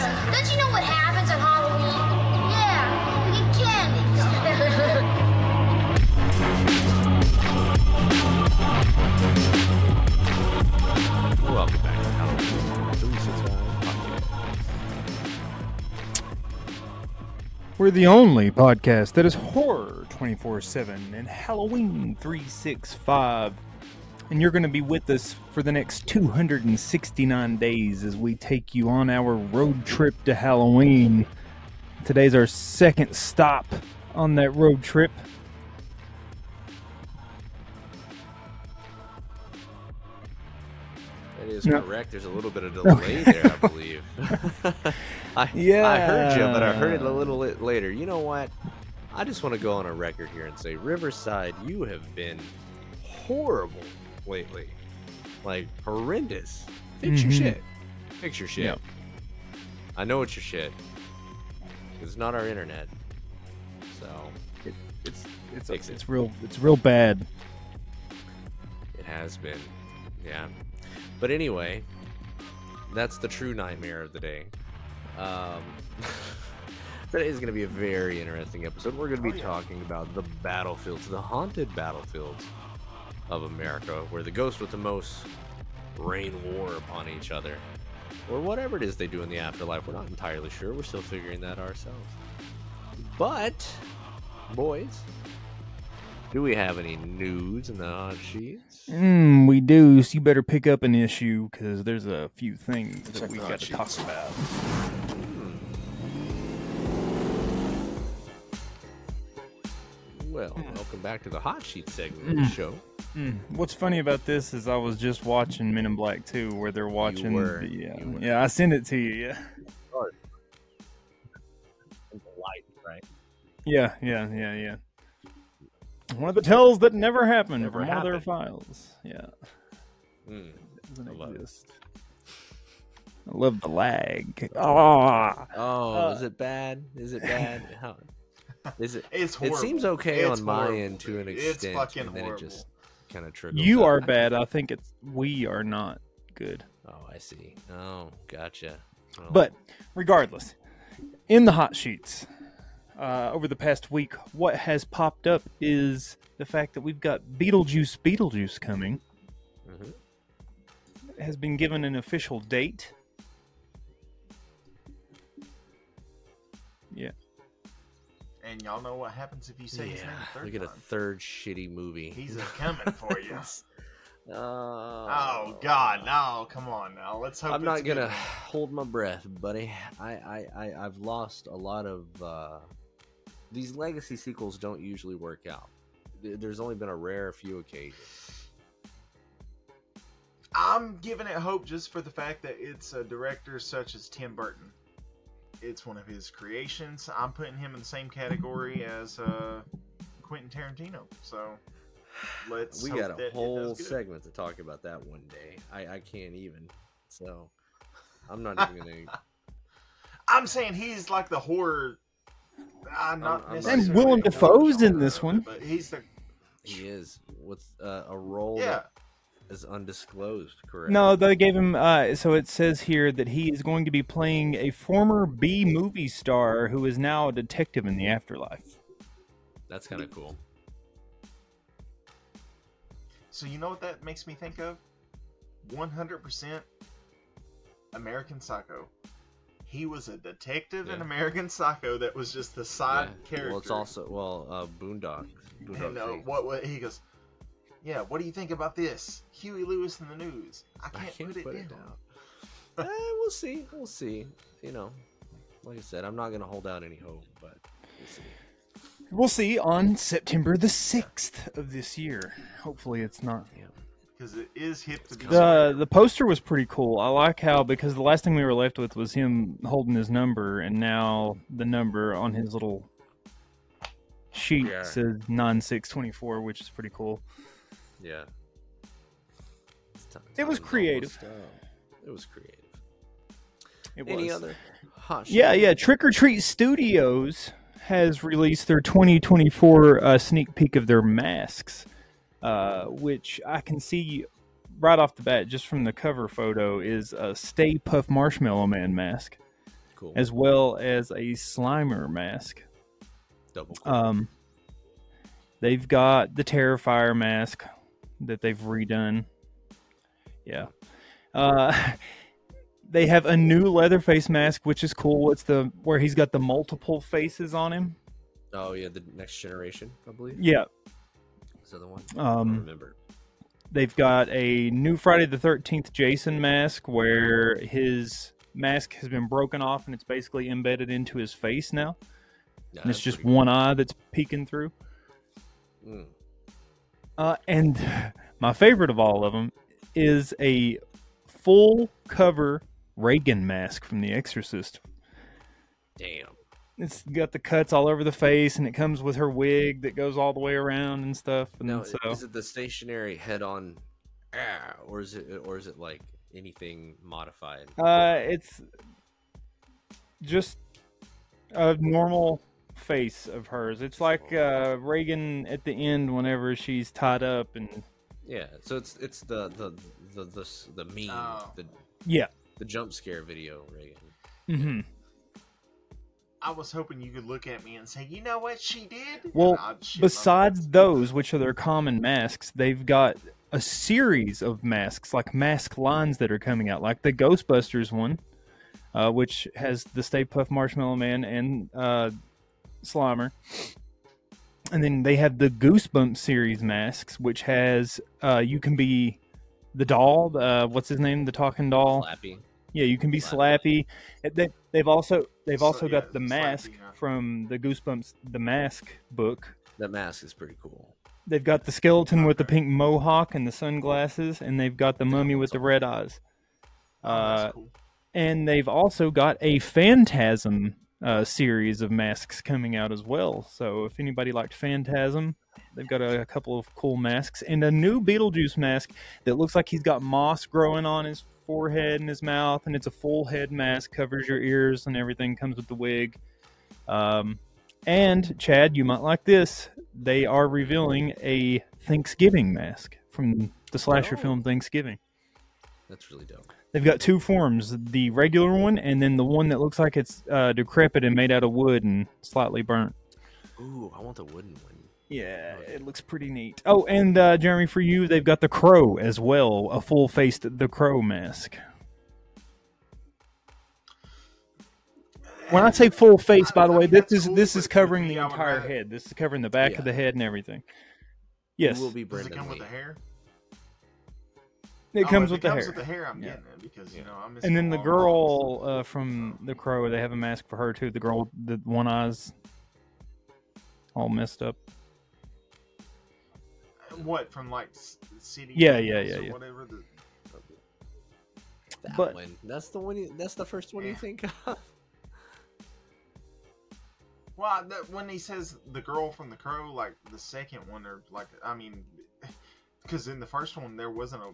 Don't you know what happens on Halloween? Yeah, we get. Welcome back to Halloween 365 Podcast. We're the only podcast that is horror 24 7 and Halloween 365. And you're going to be with us for the next 269 days as we take you on our road trip to Halloween. Today's our second stop on that road trip. That is Yeah. correct. There's a little bit of delay there, I believe. I, I heard you, but I heard it a little bit later. You know what? I just want to go on a record here and say, Riverside, you have been horrible lately. Like, horrendous. Fix your Mhm. shit. Fix your shit. I know it's your shit. It's not our internet. So, It, it's it's Fix it. it's real it's real bad. It has been. Yeah. But anyway, that's the true nightmare of the day. Um, today is going to be a very interesting episode. We're going to be Oh, talking about the battlefields, the haunted battlefields of America, where the ghosts with the most rain war upon each other. Or whatever it is they do in the afterlife. We're not entirely sure. We're still figuring that ourselves. But, boys, do we have any news in the hot sheets? Mm, we do. So you better pick up an issue because there's a few things that we the got hot to talk sheets. about. Well, welcome back to the hot sheet segment Hmm. of the show. Mm. What's funny about this is I was just watching Men in Black 2 where they're watching. were. the, uh, You were. yeah, I sent it to you. Yeah, Light, right? yeah, yeah, yeah, yeah. One of the tells that never happened Never from all their files. Yeah, Mm. doesn't I love it. exist. I love the lag. Ah, Oh, Uh, is it bad? Is it bad? How, is it? It's It seems okay It's on my end to an extent. It's fucking and then horrible. it just kind of trickles. you are bad. I think it's we are not good. Oh, I see. Oh, gotcha. Oh, But regardless, in the hot sheets uh, over the past week, what has popped up is the fact that we've got Beetlejuice Beetlejuice coming. Mhm. Has been given an official date. Yeah. And y'all know what happens if you say his name yeah, a third we get a third shitty movie. He's coming for you. Oh, Oh God, no! Come on now. Let's hope. I'm not gonna one. hold my breath, buddy. I, I, I I've lost a lot of uh, these legacy sequels. Don't usually work out. There's only been a rare few occasions. I'm giving it hope just for the fact that it's a director such as Tim Burton. It's one of his creations. I'm putting him in the same category as uh, Quentin Tarantino. So let's. we got a whole segment to talk about that one day. I, I can't even. So I'm not even gonna. I'm saying he's like the horror. I'm not I'm- I'm- And Willem a horror Dafoe's in this one. but he's the He is with uh, a role yeah. that is undisclosed. Correct? No, they gave him. Uh, so it says here that he is going to be playing a former B movie star who is now a detective in the afterlife. that's kind of cool. So you know what that makes me think of? 100% American Psycho. He was a detective in American Psycho that was just the side Yeah. character. Well, it's also well, uh, Boondock. Boondock And uh, what, what he goes, yeah. What do you think about this? Huey Lewis in the news. I can't, I can't put, it, down. eh, we'll see. We'll see. You know, like I said, I'm not gonna hold out any hope, but we'll see. We'll see on September the 6th of this year. Hopefully, it's not. Because it is hip to be. The the poster was pretty cool. I like how because the last thing we were left with was him holding his number, and now the number on his little sheet Yeah. says nine six twenty four, which is pretty cool. Yeah. It was creative. almost. It was creative. It Any was. other hot? Yeah, yeah. Trick or Treat Studios has released their 2024 uh, sneak peek of their masks, uh, which I can see right off the bat, just from the cover photo, is a Stay Puft Marshmallow Man mask. Cool. as well as a Slimer mask. Double. Cool. Um, they've got the Terrifier mask that they've redone. Yeah. Uh, they have a new Leatherface mask, which is cool. It's the where he's got the multiple faces on him. oh yeah, the next generation, I believe. Yeah. Is that the one? Um, remember. they've got a new Friday the Thirteenth Jason mask where his mask has been broken off and it's basically embedded into his face now, Yeah, and it's just one eye that's peeking through. Mm. Uh, and my favorite of all of them is a full cover Regan mask from The Exorcist. Damn. It's got the cuts all over the face, and it comes with her wig that goes all the way around and stuff. And Now, so, is it the stationary head-on, ah, or is it, or is it like anything modified? uh, it's just a normal face of hers. It's like uh, Regan at the end whenever she's tied up, and Yeah. So it's it's the the the the, s- the meme, Oh. the yeah. the jump scare video, Regan. hmm I was hoping you could look at me and say, you know what she did? Well, I'd besides those, which are their common masks, they've got a series of masks, like mask lines that are coming out, like the Ghostbusters one, uh, which has the Stay Puft Marshmallow Man and uh, Slimer. And then they have the Goosebumps series masks, which has uh, you can be the doll. Uh, what's his name? The talking doll. Slappy. Yeah, you can be Slappy. Slappy. They, they've also they've So, also yeah, got the Slappy, mask yeah. from the Goosebumps the mask book. That mask is pretty cool. They've got the skeleton with the pink mohawk and the sunglasses, and they've got the mummy with the red eyes. Oh, that's Uh, cool. and they've also got a Phantasm uh, series of masks coming out as well. So if anybody liked Phantasm, they've got a, a couple of cool masks and a new Beetlejuice mask that looks like he's got moss growing on his forehead and his mouth, and it's a full head mask, covers your ears and everything, comes with the wig. Um, and Chad, you might like this. They are revealing a Thanksgiving mask from the slasher Oh. film Thanksgiving. That's really dope. They've got two forms: the regular one, and then the one that looks like it's uh, decrepit and made out of wood and slightly burnt. Ooh, I want the wooden one. Yeah, it looks pretty neat. Oh, and uh, Jeremy, for you, they've got the crow as well, a full-faced the crow mask. When I say full face, by the way, this is this is covering the entire head. This is covering the back Yeah. of the head and everything. Yes, It will be Does it Brandon come with Lee. the hair? It Oh, comes with it the comes hair. with the hair. I'm Yeah. getting it because you know I'm. And then the girl uh, from The Crow, they have a mask for her too. The girl, with the one eyes, all messed up. What from like City? Yeah, Girls yeah, or yeah, yeah. Whatever. The, That But- one. That's the one. You, that's the first one you think of. well, that, when he says the girl from the Crow, like the second one, or like I mean, because in the first one there wasn't a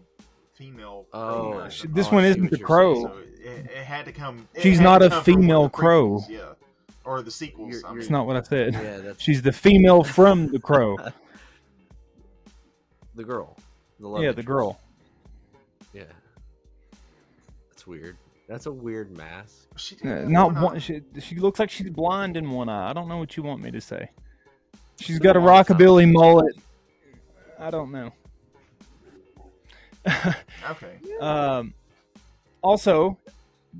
female. Oh, crow Oh, person. This one isn't the crow. saying. So it, it had to come. She's not a come from one of female crow. prequels, Yeah, or the sequels. You're- I you're- It's mean. not what I said. Yeah, that's She's the female from The Crow. the girl. The love yeah, the interest. girl. Yeah. That's weird. That's a weird mask. She did not eye. one. She, she looks like she's blind in one eye. I don't know what you want me to say. She's It's got a been a long time. rockabilly mullet. I don't know. Okay. Um, also,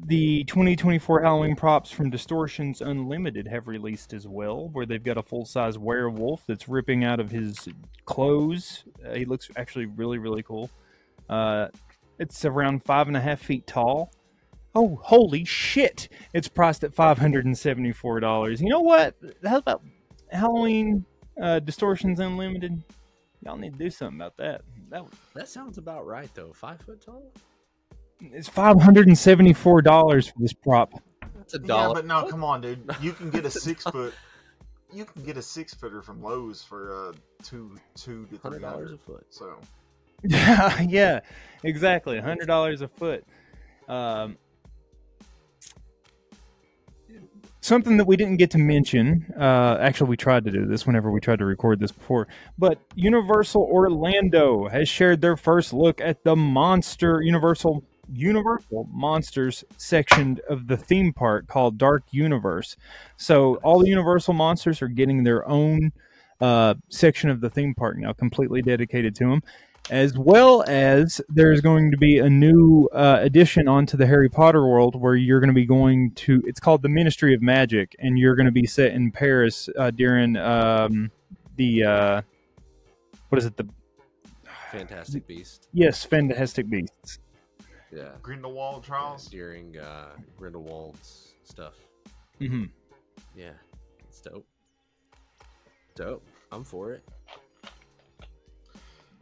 the 2024 Halloween props from Distortions Unlimited have released as well, where they've got a full size werewolf that's ripping out of his clothes. Uh, he looks actually really, really cool. Uh, it's around five and a half feet tall. Oh, holy shit! It's priced at $574. You know what? How about Halloween uh, Distortions Unlimited? Y'all need to do something about that. That That sounds about right though. Five foot tall. It's five hundred and seventy-four dollars for this prop. That's a Yeah, dollar. but no, come on, dude. You can get a six foot. You can get a six footer from Lowe's for uh two two to three Hundred dollars a foot. So Yeah, yeah, exactly. hundred dollars a foot. Um, something that we didn't get to mention. Uh, actually, we tried to do this whenever we tried to record this before. But Universal Orlando has shared their first look at the monster Universal Universal Monsters section of the theme park called Dark Universe. So all the Universal monsters are getting their own uh, section of the theme park now, completely dedicated to them. As well as there's going to be a new uh, addition onto the Harry Potter world where you're going to be going to. It's called the Ministry of Magic, and you're going to be set in Paris uh, during um, the uh, what is it? The Fantastic Beast. yes, Fantastic Beasts. Yeah. Grindelwald trials. During uh, Grindelwald's stuff. hmm Yeah. It's dope. Dope. I'm for it.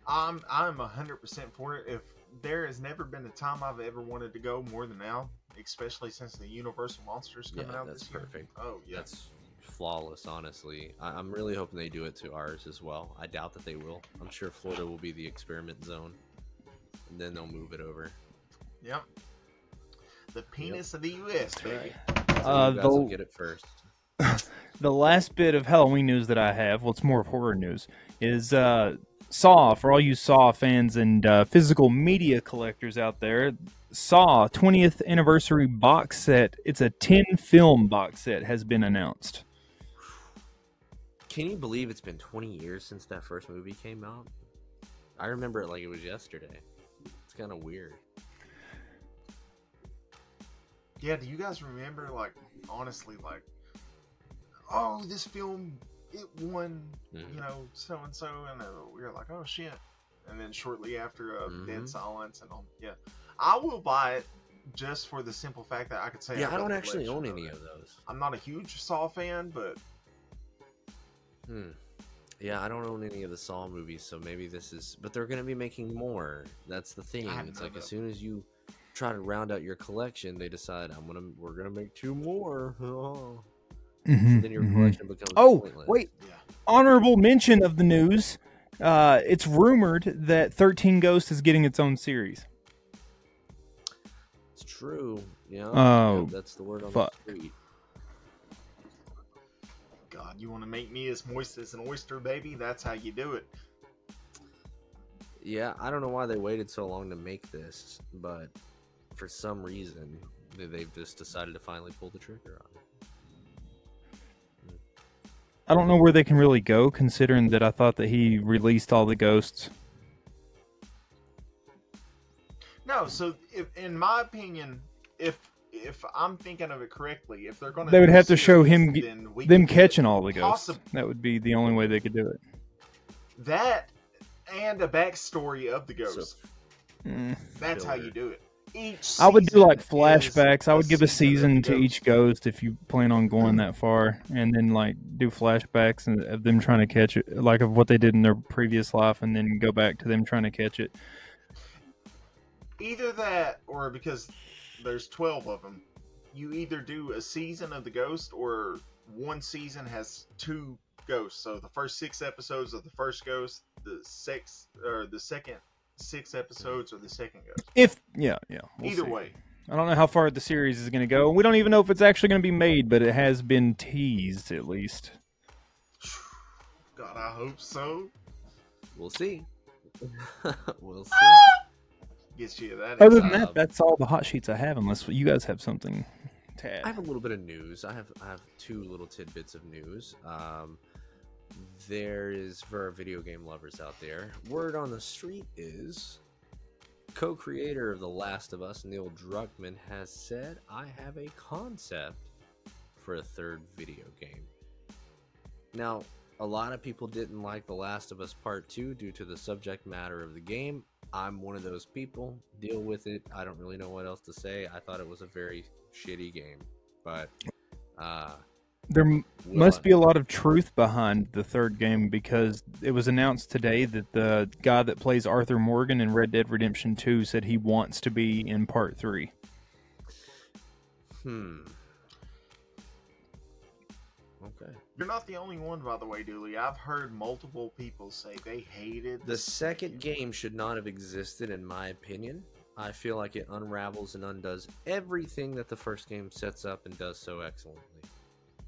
I'm I'm hundred percent for it. If there has never been a time I've ever wanted to go more than now, especially since the Universal Monsters coming Yeah, out that's this year. perfect. Oh yeah. That's flawless, honestly. I- I'm really hoping they do it to ours as well. I doubt that they will. I'm sure Florida will be the experiment zone, and then they'll move it over. Yep. The penis of the U.S. baby. So Uh, you guys will the- get it first. The last bit of Halloween news that I have, well, it's more of horror news, is uh, Saw. For all you Saw fans and uh, physical media collectors out there, Saw 20th anniversary box set. It's a 10 film box set has been announced. Can you believe it's been 20 years since that first movie came out? I remember it like it was yesterday. It's kind of weird. Yeah. Do you guys remember, like, honestly, like, oh, this film it won, Mhm. you know, so and so, and we were like, oh shit. And then shortly after, uh, Mhm. Dead Silence and all. Yeah, I will buy it just for the simple fact that I could say. Yeah, I've I don't actually own any of those. I'm not a huge Saw fan, but Hmm. Yeah, I don't own any of the Saw movies, so maybe this is. But they're gonna be making more. That's the thing. It's like as soon as you try to round out your collection, they decide I'm gonna we're gonna make two more. Oh. Mhm, Then your mhm. collection becomes Oh, pointless. wait. yeah. Honorable mention of the news. Uh, it's rumored that 13 Ghost is getting its own series. It's true. Yeah. Oh, yeah, that's the word on fuck. the street. God, you want to make me as moist as an oyster, baby? That's how you do it. Yeah, I don't know why they waited so long to make this, but for some reason they've just decided to finally pull the trigger on it. I don't know where they can really go, considering that I thought that he released all the ghosts. No, so if, in my opinion, if if I'm thinking of it correctly, if they're going to, They would have to show him ge- then we Them catching all the ghosts. possi- That would be the only way they could do it. that and a backstory of the ghost. Mm. That's how you do it. Each I would do like flashbacks. I would give a season to each ghost if you plan on going that far, and then like do flashbacks of them trying to catch it, like of what they did in their previous life, and then go back to them trying to catch it. Either that, or because there's twelve of them, you either do a season of the ghost, or one season has two ghosts. So the first six episodes of the first ghost, the six or the second six episodes or the second ghost. If yeah, yeah. we'll Either see. way, I don't know how far the series is going to go. We don't even know if it's actually going to be made, but it has been teased at least. God, I hope so. We'll see. we'll see. Gets you that. Other than that, that's all the hot sheets I have. Unless you guys have something to I have a little bit of news. I have I have two little tidbits of news. Um, there is for our video game lovers out there. Word on the street is co-creator of The Last of Us, Neil Druckmann, has said, "I have a concept for a third video game." Now, a lot of people didn't like The Last of Us Part 2 due to the subject matter of the game. I'm one of those people. Deal with it. I don't really know what else to say. I thought it was a very shitty game, but uh, There m- will must I- be a lot of truth behind the third game because it was announced today that the guy that plays Arthur Morgan in Red Dead Redemption 2 said he wants to be in part 3. Hmm. Okay. You're not the only one, by the way, Dooley. I've heard multiple people say they hated The second game should not have existed, in my opinion. I feel like it unravels and undoes everything that the first game sets up and does so excellently.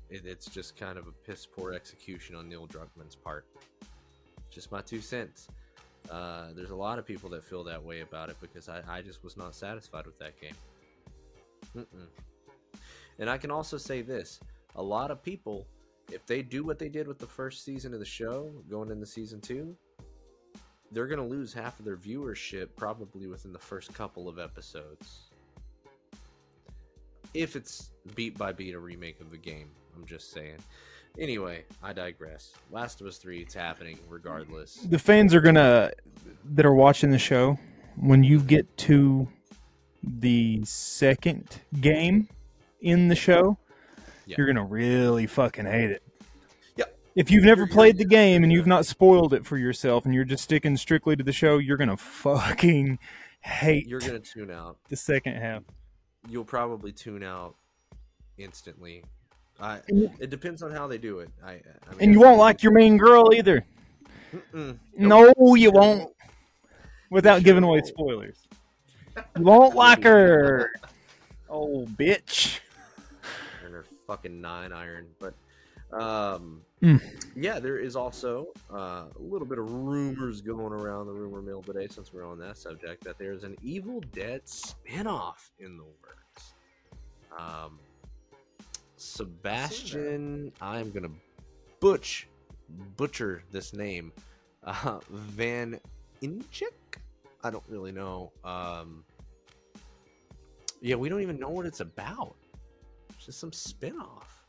It, it's just kind of a piss poor execution on Neil Druckmann's part. Just my two cents. Uh, there's a lot of people that feel that way about it because I, I just was not satisfied with that game. Mm-mm. And I can also say this a lot of people, if they do what they did with the first season of the show, going into season two, they're going to lose half of their viewership probably within the first couple of episodes. If it's beat by beat a remake of the game, I'm just saying. Anyway, I digress. Last of Us 3, it's happening regardless. The fans are gonna that are watching the show when you get to the second game in the show, Yeah. you're gonna really fucking hate it. Yep. If you've never played the game and you've not spoiled it for yourself and you're just sticking strictly to the show, you're gonna fucking hate You're going to tune out. the second half. You'll probably tune out instantly. I, it depends on how they do it. I, I mean, And you won't like your main girl either. Mm-mm. No, you won't. Without giving away spoilers. You won't like her. Oh, bitch. and her fucking nine iron. But um, Mm. yeah, there is also uh, a little bit of rumors going around the rumor mill today, since we're on that subject, that there's an Evil Dead spinoff in the works. Um, Sebastian, I'm gonna butch butcher this name, uh, Van Inchik. I don't really know. Um, yeah, we don't even know what it's about. It's just some spin-off.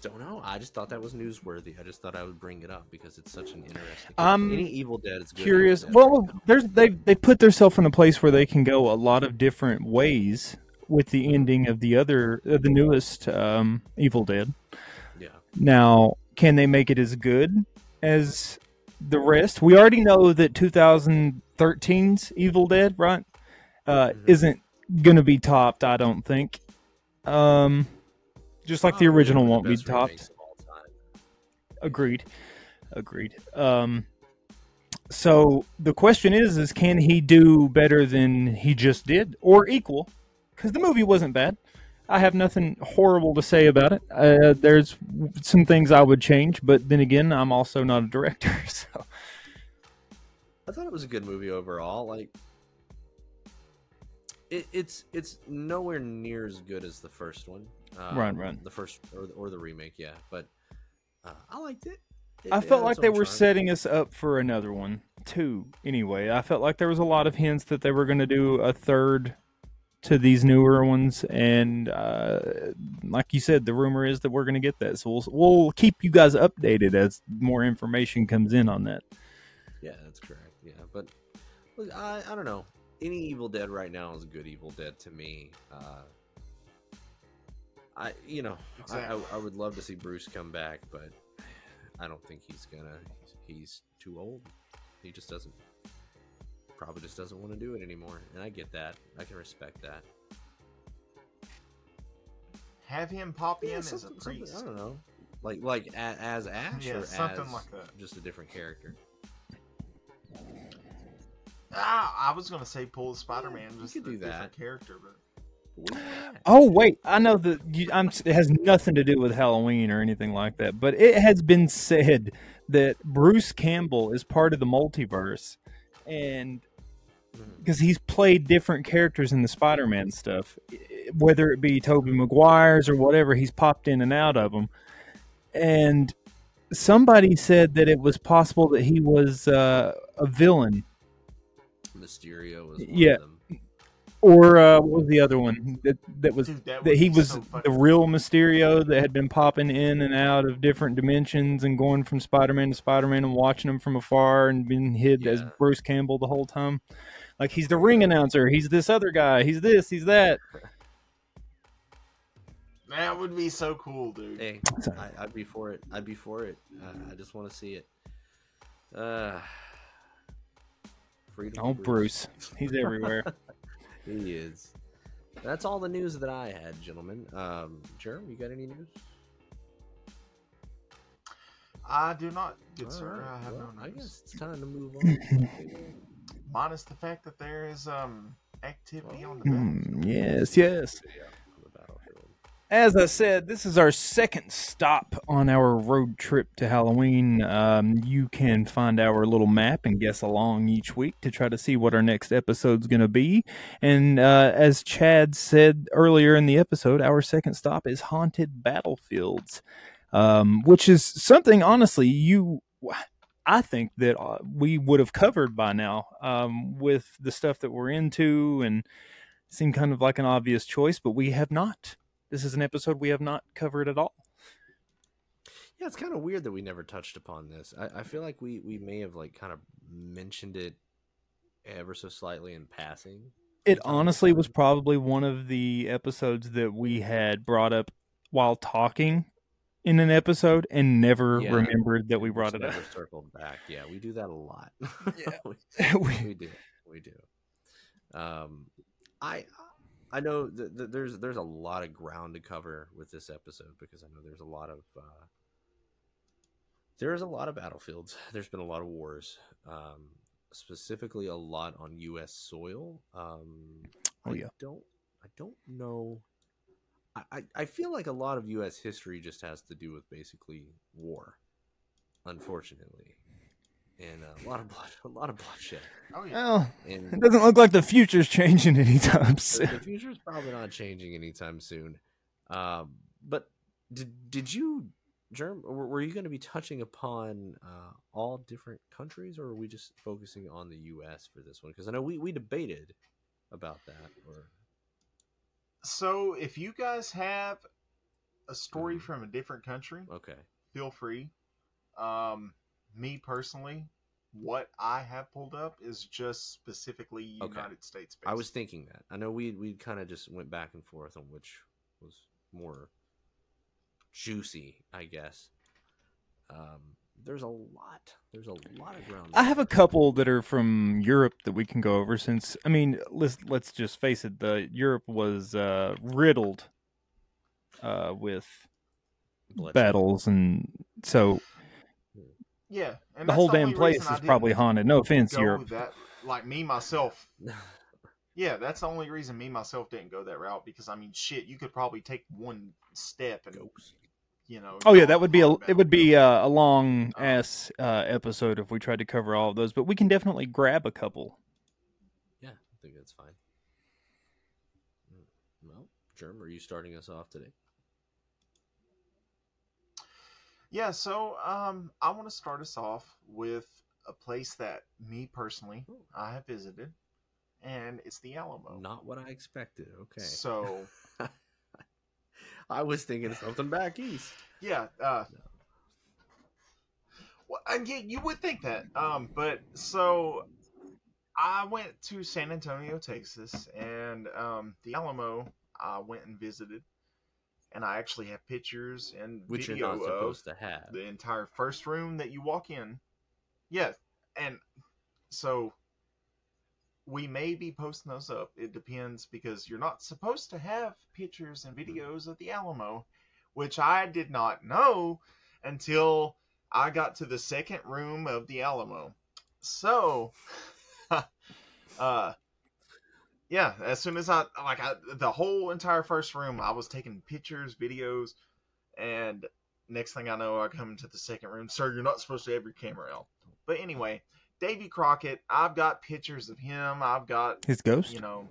Don't know. I just thought that was newsworthy. I just thought I would bring it up because it's such an interesting. I'm Any Evil Dead is good. Curious. Dead Well, right there's they they put themselves in a place where they can go a lot of different ways with the ending of the other uh, the newest um, Evil Dead. yeah, Now, can they make it as good as the rest? We already know that 2013's Evil Dead, right? Uh, Mhm. Isn't going to be topped, I don't think. Um, just like the original of won't the be topped. remakes of all time. Agreed. Agreed. Um, so the question is, is can he do better than he just did, or equal? Because the movie wasn't bad. I have nothing horrible to say about it. Uh, there's some things I would change, but then again, I'm also not a director, so I thought it was a good movie overall. Like, it, it's it's nowhere near as good as the first one. Um, Right, right. The first or, or the remake, yeah. But uh, I liked it. It- I felt like they were charm. setting us up for another one too. Anyway, I felt like there was a lot of hints that they were going to do a third to these newer ones, and uh, like you said, the rumor is that we're going to get that. So we'll we'll keep you guys updated as more information comes in on that. Yeah, that's correct. Yeah, but I I don't know. Any Evil Dead right now is a good Evil Dead to me. Uh, I you know I, I I would love to see Bruce come back, but I don't think he's gonna. He's too old. He just doesn't. Probably just doesn't want to do it anymore, and I get that. I can respect that. Have him pop in as a something- something- priest. I don't know, like like a, as Ash Yeah, or something as like that. just a different character. Ah, I was gonna say pull the Spider-Man, you just could a do different that. character, but Where you at? Oh wait, I know that you, I'm. It has nothing to do with Halloween or anything like that, but it has been said that Bruce Campbell is part of the multiverse, and because he's played different characters in the Spider-Man stuff, whether it be Tobey Maguire's or whatever, he's popped in and out of them. And somebody said that it was possible that he was uh, a villain, Mysterio was one Yeah. Of them. or uh, what was the other one that that was Dude, that, that he was so the real Mysterio that had been popping in and out of different dimensions and going from Spider-Man to Spider-Man and watching him from afar and being hid as Bruce Campbell the whole time. Like he's the ring announcer, he's this other guy, he's this, he's that. That would be so cool, dude. Hey, I, I'd be for it. I'd be for it. Uh, I just want to see it. Uh, freedom. Oh, of Bruce, he's everywhere. he is. That's all the news that I had, gentlemen. Um, Jeremy, you got any news? I do not, good All sir. right, I have well, no I news. guess it's time to move on. Minus the fact that there is um activity on the Hmm, battlefield. yes, yes. Yeah, on the battlefield. As I said, this is our second stop on our road trip to Halloween. Um, you can find our little map and guess along each week to try to see what our next episode's going to be. And uh, as Chad said earlier in the episode, our second stop is Haunted Battlefields, um, which is something, honestly, you. I think that uh, we would have covered by now um, with the stuff that we're into and seemed kind of like an obvious choice, but we have not this is an episode we have not covered at all. Yeah, it's kind of weird that we never touched upon this. I, I feel like we we may have like kind of mentioned it ever so slightly in passing. It honestly was probably one of the episodes that we had brought up while talking in an episode and never Yeah. remembered that we brought Just it up. circled back. Yeah, we do that a lot. Yeah. we, We- we do. We do. Um, I I know that that there's there's a lot of ground to cover with this episode because I know there's a lot of uh, there's a lot of battlefields. There's been a lot of wars, um, specifically a lot on U.S. soil. Um, Oh, I don't I don't know. I, I, I feel like a lot of U.S. history just has to do with basically war, unfortunately, and a lot of blood, a lot of bloodshed. Oh yeah. Well, it doesn't look like the future's changing anytime soon. the future's probably not changing anytime soon. Um, but did did you, Germ? Were were you going to be touching upon uh, all different countries, or are we just focusing on the U.S. for this one? Because I know we we debated about that. Or So if you guys have a story Mhm. from a different country, okay, feel free. Um, me personally, what I have pulled up is just specifically Okay. United States based. I was thinking that. I know we we kind of just went back and forth on which was more juicy, I guess. Um, there's a lot. There's a lot of ground. I have a couple that are from Europe that we can go over since I mean let's let's just face it the Europe was uh, riddled uh, with Bloodshed. battles and so yeah, and the that's whole damn place is probably haunted. No offense, go Europe. That like me myself. Yeah, that's the only reason me myself didn't go that route because I mean, shit, you could probably take one step and Ghost. you know. Oh yeah, that would be a it would be battlefield. uh, a long ass uh, episode if we tried to cover all of those, but we can definitely grab a couple. Yeah, I think that's fine. Mm, Well, Germ, are you starting us off today? Yeah, so um, I want to start us off with a place that me personally I have visited, and it's the Alamo. Not what I expected. Okay. So I was thinking of something back east. yeah, uh, well, and yeah, you would think that, um, but so I went to San Antonio, Texas, and um, the Alamo. I went and visited, and I actually have pictures and Which you're video not of supposed to have. the entire first room that you walk in. Yeah, and so we may be posting those up. It depends because you're not supposed to have pictures and videos of the Alamo, which I did not know until I got to the second room of the Alamo. So, uh, yeah, as soon as I like I, the whole entire first room, I was taking pictures, videos, and next thing I know, I come into the second room. Sir, you're not supposed to have your camera out. But anyway, Davy Crockett, I've got pictures of him. I've got, His ghost. you know,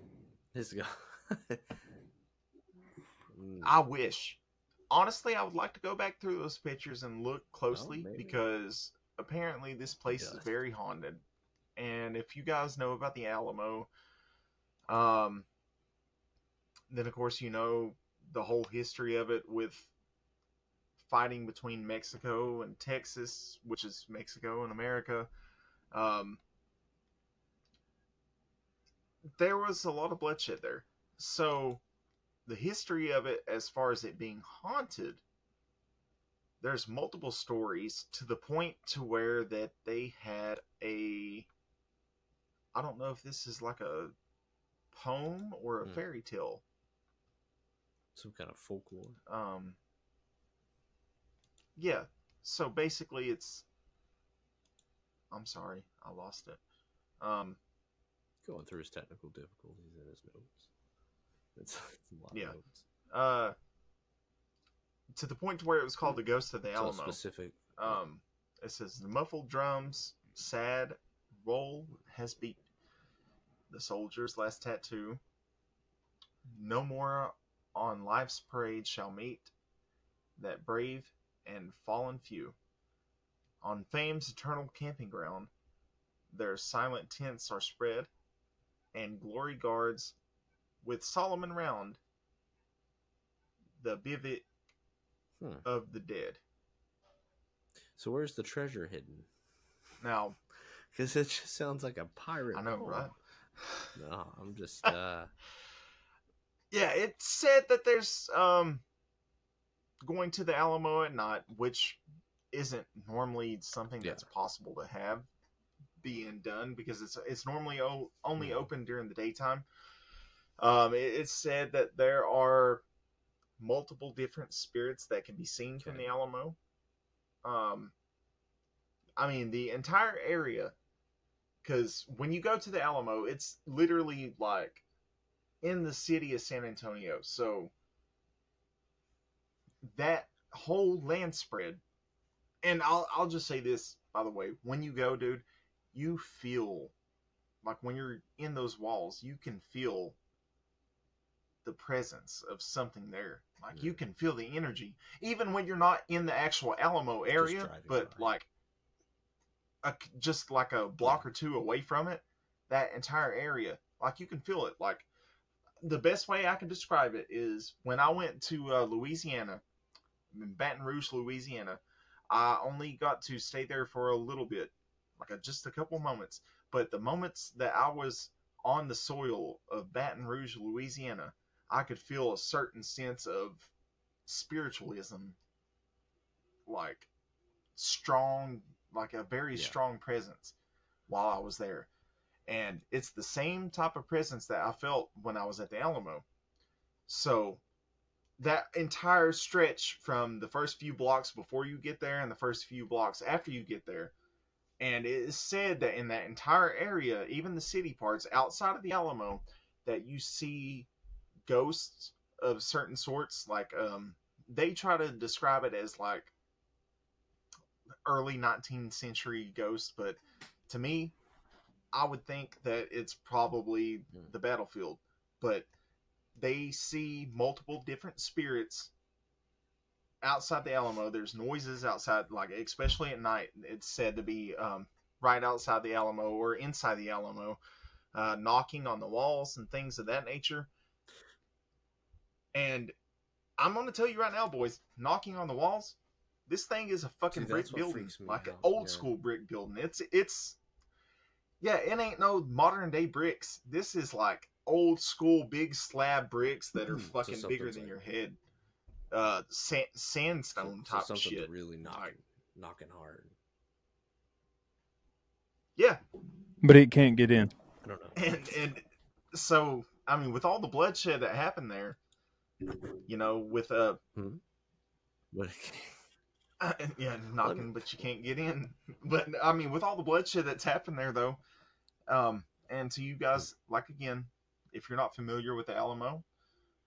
His go. Mm, I wish. Honestly, I would like to go back through those pictures and look closely maybe. because apparently this place is very haunted. And if you guys know about the Alamo, um, then of course you know the whole history of it with fighting between Mexico and Texas, which is Mexico and America. Um, there was a lot of bloodshed there. So the history of it as far as it being haunted there's multiple stories to the point to where that they had a I don't know if this is like a poem or a Hmm. fairy tale. some kind of folklore. Um yeah, so basically it's I'm sorry, I lost it. Um Going through his technical difficulties in his notes. It's, it's a lot Yeah. of notes. uh to the point to where it was called the Ghost of the So Alamo. specific. Um, it says the muffled drums, sad roll has beat. The soldier's last tattoo. No more on life's parade shall meet that brave and fallen few. On fame's eternal camping ground, their silent tents are spread, and glory guards with Solomon round the bivouac Hmm. of the dead. So where's the treasure hidden? Now, Because it just sounds like a pirate. I know, poem. right? No, I'm just. uh yeah, it said that there's um going to the Alamo at night, which isn't normally something Yeah. that's possible to have being done because it's it's normally o- only Mhm. open during the daytime. Um, it, it's said that there are multiple different spirits that can be seen from the Alamo. Um, I mean the entire area, because when you go to the Alamo, it's literally like in the city of San Antonio. So that whole land spread, and I'll I'll just say this by the way, when you go, dude, you feel like when you're in those walls, you can feel the presence of something there. Like you Mm. can feel the energy, even when you're not in the actual Alamo area, but by. like a, just like a block or two away from it, that entire area, like you can feel it. Like the best way I can describe it is when I went to uh, Louisiana, in Baton Rouge, Louisiana. I only got to stay there for a little bit, like a, just a couple moments. But the moments that I was on the soil of Baton Rouge, Louisiana, I could feel a certain sense of spiritualism, like strong, like a very Yeah. strong presence while I was there. And it's the same type of presence that I felt when I was at the Alamo. So that entire stretch from the first few blocks before you get there and the first few blocks after you get there. And it is said that in that entire area, even the city parts outside of the Alamo, that you see ghosts of certain sorts. Like, um, they try to describe it as like early 19th century ghosts, but to me, I would think that it's probably Hmm. the battlefield. But they see multiple different spirits outside the Alamo. There's noises outside, like especially at night. It's said to be um, right outside the Alamo or inside the Alamo, uh, knocking on the walls and things of that nature. And I'm going to tell you right now, boys, knocking on the walls. This thing is a fucking See, brick building, freaks me like an old yeah. school brick building. It's it's yeah, it ain't no modern day bricks. This is like old school big slab bricks that are So fucking bigger than like- your head. Uh, sa- sandstone so type something shit. really knocking, Like- knocking hard. Yeah, But it can't get in. I don't know. and and so I mean, with all the bloodshed that happened there, you know, with uh, But yeah, knocking, but you can't get in. But I mean, with all the bloodshed that's happened there, though, um, and to you guys, like again, if you're not familiar with the Alamo,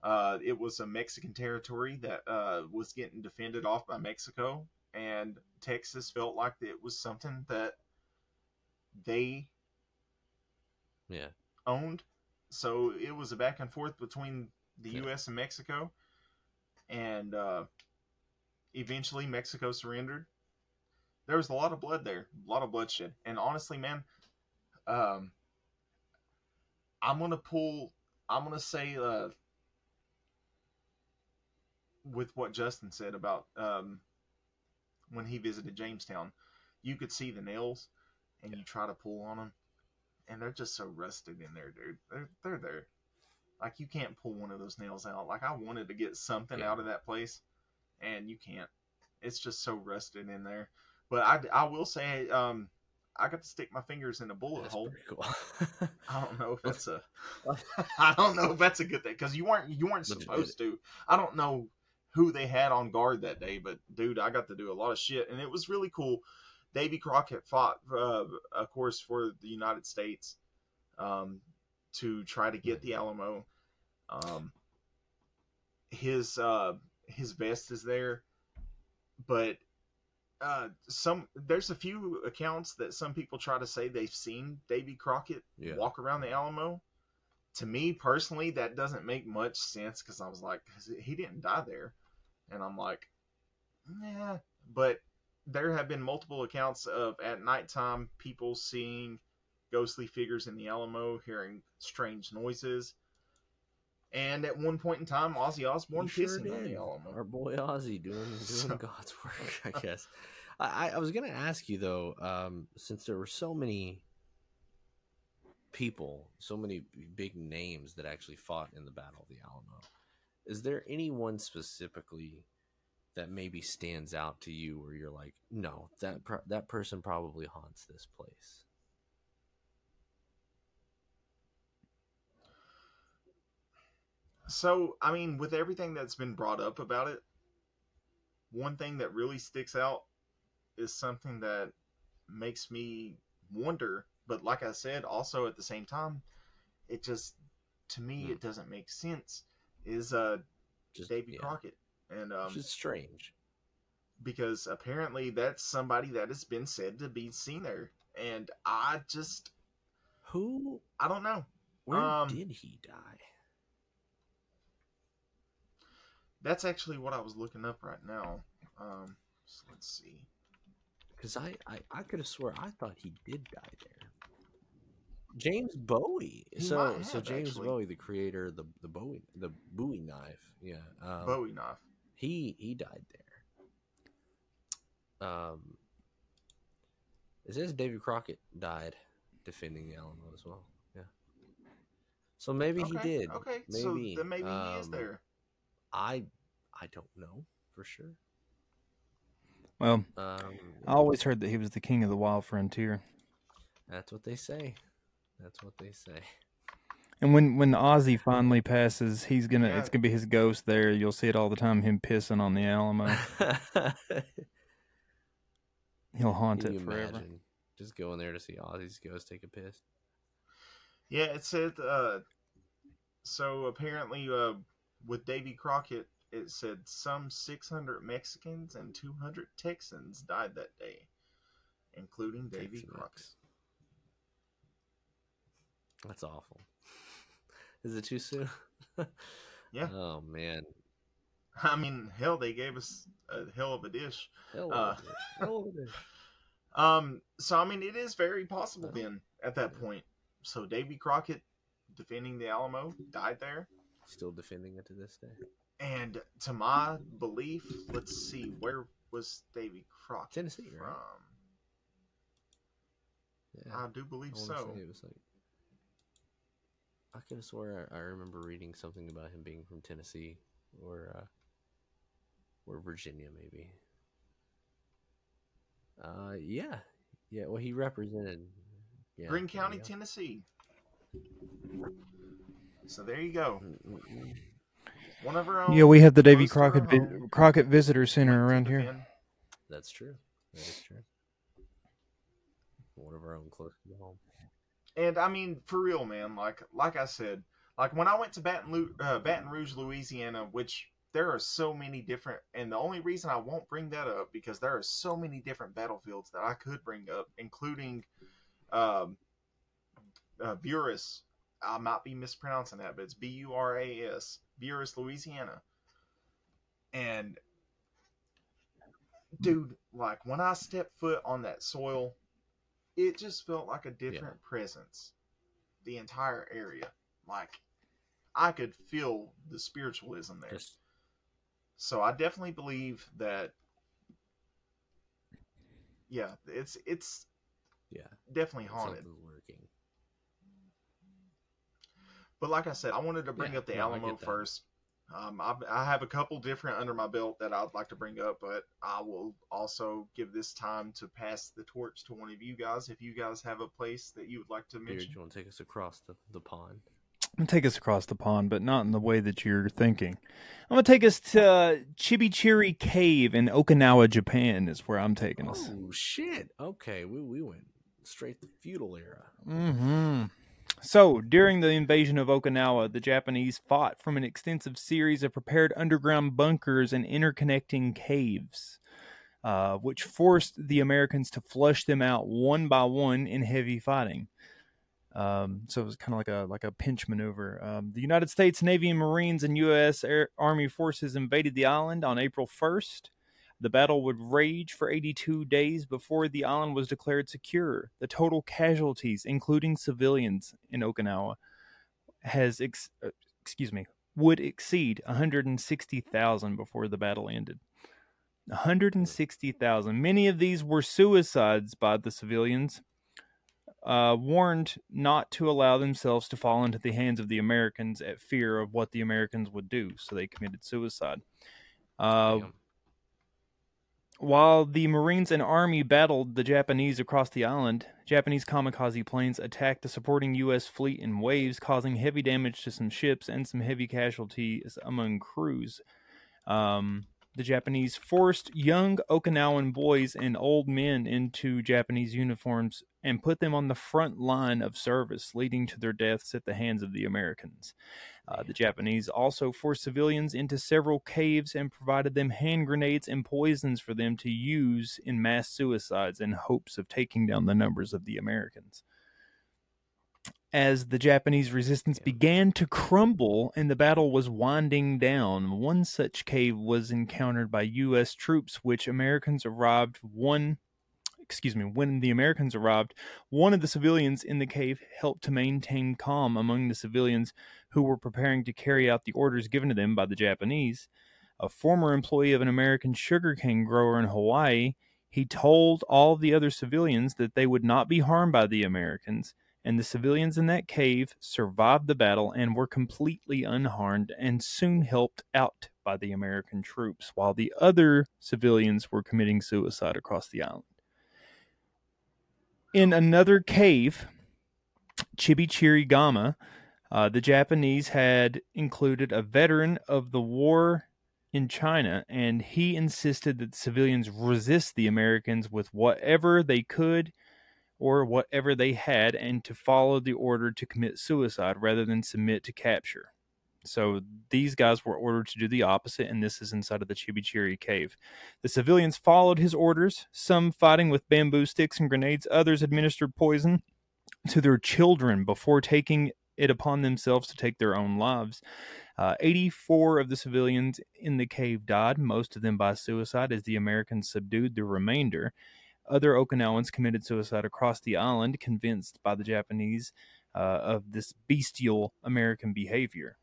uh, it was a Mexican territory that uh, was getting defended off by Mexico, and Texas felt like it was something that they yeah, owned. So it was a back and forth between the Yeah. U.S. and Mexico, and uh, eventually Mexico surrendered. There was a lot of blood there, a lot of bloodshed, and honestly, man, um, I'm gonna pull. I'm gonna say uh, with what Justin said about um, when he visited Jamestown, you could see the nails, and you try to pull on them, and they're just so rusted in there, dude. They're they're there. Like you can't pull one of those nails out. Like I wanted to get something Yeah. out of that place, and you can't. It's just so rusted in there. But I, I will say, um, I got to stick my fingers in a bullet that's hole. cool. I don't know if that's a, I don't know if that's a good thing because you weren't you weren't But you did supposed to. I don't know who they had on guard that day, but dude, I got to do a lot of shit, and it was really cool. Davy Crockett fought, uh, of course, for the United States um, to try to get the Alamo. Um, his uh, his vest is there, but uh, some there's a few accounts that some people try to say they've seen Davy Crockett Yeah. walk around the Alamo. To me personally, that doesn't make much sense because I was like, he didn't die there, and I'm like, yeah. But there have been multiple accounts of at nighttime people seeing ghostly figures in the Alamo, hearing strange noises. And at one point in time, Ozzy Osbourne He sure pissing on did. the Alamo. Our boy Ozzy doing doing So- God's work, I guess. I, I- I was gonna ask you though, um, since there were so many people, so many big names that actually fought in the Battle of the Alamo, is there anyone specifically that maybe stands out to you where you're like, no, that per- that person probably haunts this place? So, I mean, with everything that's been brought up about it, one thing that really sticks out is something that makes me wonder. But like I said, also at the same time, it just to me Hmm. it doesn't make sense. Is uh Just Davy yeah. Crockett, and um, Which is strange. because apparently that's somebody that has been said to be seen there, and I just Who? I don't know. Where Um, did he die? That's actually what I was looking up right now. Um, so let's see. Because I, I, I could have swore I thought he did die there. James Bowie. He so might so James actually. Bowie, the creator of the the Bowie the Bowie knife, yeah. Um, Bowie knife. He he died there. Um. It says David Crockett died defending the Alamo as well. Yeah. So maybe he did. Okay, Maybe. so then maybe he is Um, there. I I don't know for sure. Well, Um, I always heard that he was the king of the wild frontier. that's what they say. That's what they say. And when when Ozzy finally passes, he's gonna Yeah. it's gonna be his ghost there. You'll see it all the time. Him pissing on the Alamo. He'll haunt Can it you forever. imagine just going there to see Ozzy's ghost take a piss? Yeah, it said. Uh, so apparently, uh, with Davy Crockett, it said some 600 Mexicans and 200 Texans died that day, including Davy Tex-Mex. Crockett. That's awful. Is it too soon? Yeah. Oh man. I mean, hell, they gave us a hell of a dish. Hell Uh, of a dish. Hell of a dish. Um, so I mean, it is very possible Uh-huh. then at that point. So Davy Crockett, defending the Alamo, died there. Still defending it to this day. And to my belief, let's see, where was Davy Crockett Tennessee, right? from? Yeah. I do believe I so. it was like I could have I, I remember reading something about him being from Tennessee or uh, or Virginia maybe. Uh yeah. Yeah, well he represented yeah, there County. Tennessee. So there you go. One of our own. Yeah, we have the Davy close to our Crockett vi- Crockett Visitor Center went around here. defend. That's true. That is true. One of our own close to home. And I mean, for real, man. Like, like I said, like when I went to Baton, Lu- uh, Baton Rouge, Louisiana, which there are so many different, and the only reason I won't bring that up because there are so many different battlefields that I could bring up, including um, uh, Buras. I might be mispronouncing that, but it's B U R A S, Buras, Louisiana. And dude, like when I stepped foot on that soil, it just felt like a different presence. The entire area, like I could feel the spiritualism there. Just So I definitely believe that. Yeah, it's it's yeah. definitely haunted. But like I said, I wanted to bring Yeah, up the no, Alamo first. Um, I, I have a couple different under my belt that I'd like to bring up, but I will also give this time to pass the torch to one of you guys. If you guys have a place that you would like to Beard, mention, you want to take us across the, the pond? I'm gonna take us across the pond, but not in the way that you're thinking. I'm gonna take us to uh, Chibichiri Cave in Okinawa, Japan. Is where I'm taking us. Oh shit! Okay, we we went straight to feudal era. Mm-hmm. So, during the invasion of Okinawa, the Japanese fought from an extensive series of prepared underground bunkers and interconnecting caves, uh, which forced the Americans to flush them out one by one in heavy fighting. Um, so it was kind of like a like a pinch maneuver. Um, the United States Navy and Marines and U.S. Air, Army forces invaded the island on April 1st. The battle would rage for 82 days before the island was declared secure. The total casualties, including civilians in Okinawa, has ex- uh, excuse me would exceed 160,000 before the battle ended. 160,000. Many of these were suicides by the civilians, uh, warned not to allow themselves to fall into the hands of the Americans at fear of what the Americans would do. So they committed suicide. Uh. While the Marines and Army battled the Japanese across the island, Japanese kamikaze planes attacked the supporting U.S. fleet in waves, causing heavy damage to some ships and some heavy casualties among crews. Um, the Japanese forced young Okinawan boys and old men into Japanese uniforms and put them on the front line of service, leading to their deaths at the hands of the Americans. Uh, the Japanese also forced civilians into several caves and provided them hand grenades and poisons for them to use in mass suicides in hopes of taking down the numbers of the Americans. As the Japanese resistance Yeah. began to crumble and the battle was winding down, one such cave was encountered by U.S. troops, which Americans arrived one excuse me, when the Americans arrived, one of the civilians in the cave helped to maintain calm among the civilians who were preparing to carry out the orders given to them by the Japanese. A former employee of an American sugarcane grower in Hawaii, he told all the other civilians that they would not be harmed by the Americans, and the civilians in that cave survived the battle and were completely unharmed and soon helped out by the American troops, while the other civilians were committing suicide across the island. In another cave, Chibichirigama, uh, the Japanese had included a veteran of the war in China, and he insisted that civilians resist the Americans with whatever they could or whatever they had, and to follow the order to commit suicide rather than submit to capture. So these guys were ordered to do the opposite, and this is inside of the Chibichiri cave. The civilians followed his orders, some fighting with bamboo sticks and grenades, others administered poison to their children before taking it upon themselves to take their own lives. Uh, 84 of the civilians in the cave died, most of them by suicide, as the Americans subdued the remainder. Other Okinawans committed suicide across the island, convinced by the Japanese uh, of this bestial American behavior.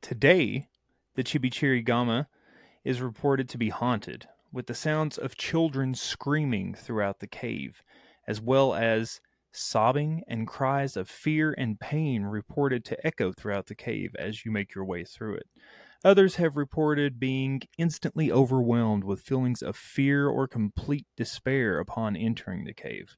Today, the Chibichirigama is reported to be haunted, with the sounds of children screaming throughout the cave, as well as sobbing and cries of fear and pain reported to echo throughout the cave as you make your way through it. Others have reported being instantly overwhelmed with feelings of fear or complete despair upon entering the cave.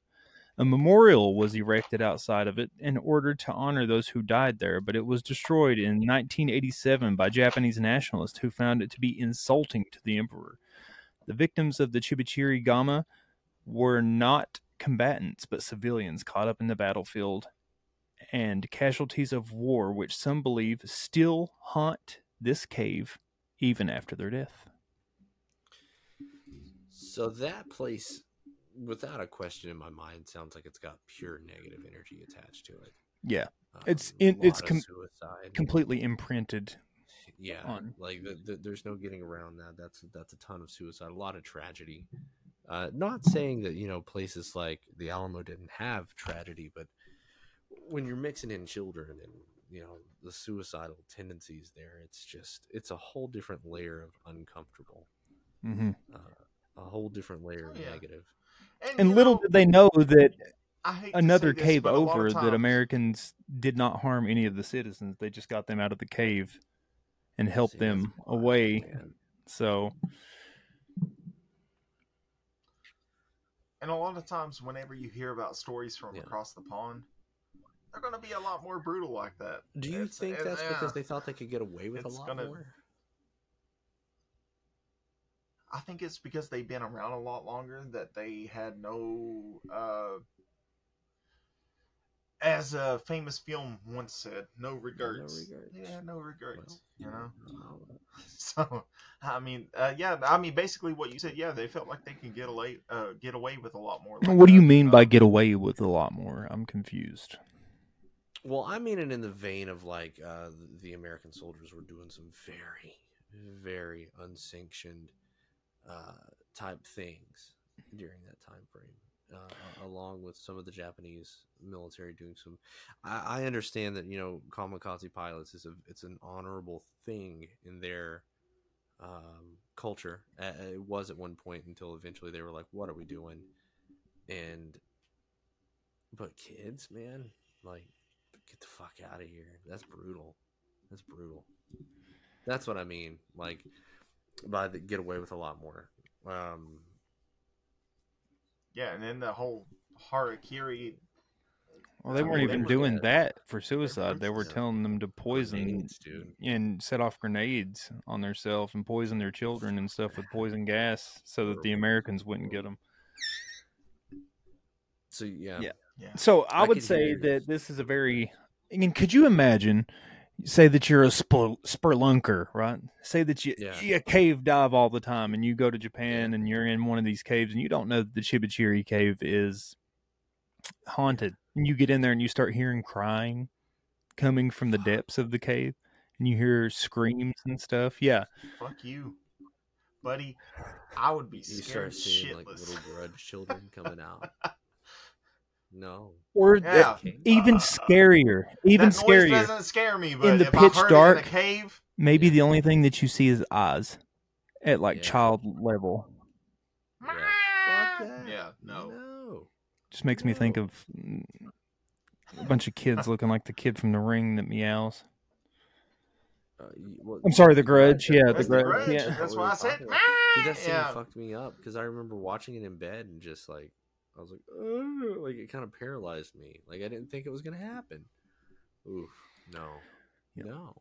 A memorial was erected outside of it in order to honor those who died there, but it was destroyed in 1987 by Japanese nationalists who found it to be insulting to the emperor. The victims of the Chibichiri Gama were not combatants, but civilians caught up in the battlefield and casualties of war, which some believe still haunt this cave even after their death. So that place, without a question in my mind, sounds like it's got pure negative energy attached to it. Yeah, Um, It's in- it's com- completely imprinted. yeah, on. like the, the, there's no getting around that. That's that's a ton of suicide, a lot of tragedy. Uh, not saying that you know places like the Alamo didn't have tragedy, but when you're mixing in children and you know the suicidal tendencies there, it's just it's a whole different layer of uncomfortable, hmm uh, a whole different layer of Oh, yeah. negative. And little know, did they know that I hate to another this, cave but a lot of over that Americans did not harm any of the citizens. They just got them out of the cave and helped See, them away. man. So And a lot of times, whenever you hear about stories from Yeah. across the pond, they're going to be a lot more brutal like that. Do you It's- think it- that's yeah. because they thought they could get away with It's a lot gonna- more? I think it's because they've been around a lot longer that they had no. Uh, as a famous film once said, no regrets. regrets. Yeah, no regrets. Well, you know. So, I mean, uh, yeah, I mean, basically what you said. Yeah, they felt like they can get away, uh, get away with a lot more. like What do you that. mean by Uh, get away with a lot more? I'm confused. Well, I mean it in the vein of like uh, the- American soldiers were doing some very, very unsanctioned uh, type things during that time frame, uh, along with some of the Japanese military doing some. I, I understand that you know kamikaze pilots is a it's an honorable thing in their um, culture. It was at one point until eventually they were like, "What are we doing?" And but kids, man, like get the fuck out of here. That's brutal. That's brutal. That's what I mean. Like by the get away with a lot more. Um Yeah, and then the whole harakiri. Well, they weren't mean, they even were doing that for suicide. They were telling them to poison grenades, and set off grenades on themselves and poison their children and stuff with poison gas so that the Americans wouldn't get them. So yeah. Yeah. Yeah. So I, I would say hear- that this is a very. I mean, could you imagine? Say that you're a spur, spelunker, right? Say that you Yeah. you cave dive all the time, and you go to Japan, and you're in one of these caves, and you don't know that the Chibichiri cave is haunted. And you get in there, and you start hearing crying coming from the depths of the cave, and you hear screams and stuff. Yeah, Fuck you, buddy. I would be You scared start seeing like little grudge children coming out. No. or Yeah. uh, even Uh, scarier, even that noise scarier. doesn't scare me, but the if pitch I heard dark- it in a cave, Maybe Yeah. the only thing that you see is eyes at like Yeah. child level. Yeah. Fuck that. Yeah, no. No. Just makes me think of a bunch of kids looking like the kid from The Ring that meows. Uh, well, I'm sorry, The Grudge. Yeah, The That's the Grudge. grudge. Yeah. That's What why I said. Dude, that scene yeah. fucked me up because I remember watching it in bed and just like I was like, "Ugh," like it kind of paralyzed me. Like I didn't think it was gonna happen. Oof, no, Yeah. no.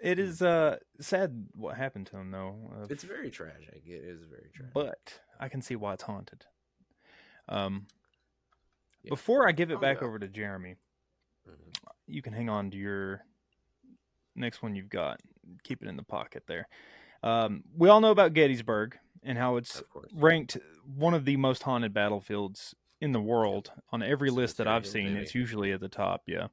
It is uh sad what happened to him though. Uh, It's very tragic. It is very tragic. but I can see why it's haunted. Um, Yeah. before I give it Oh, back over to Jeremy, Mhm. you can hang on to your next one you've got. Keep it in the pocket there. Um, we all know about Gettysburg and how it's ranked one of the most haunted battlefields in the world on every list that I've seen. baby. It's usually at the top, yeah.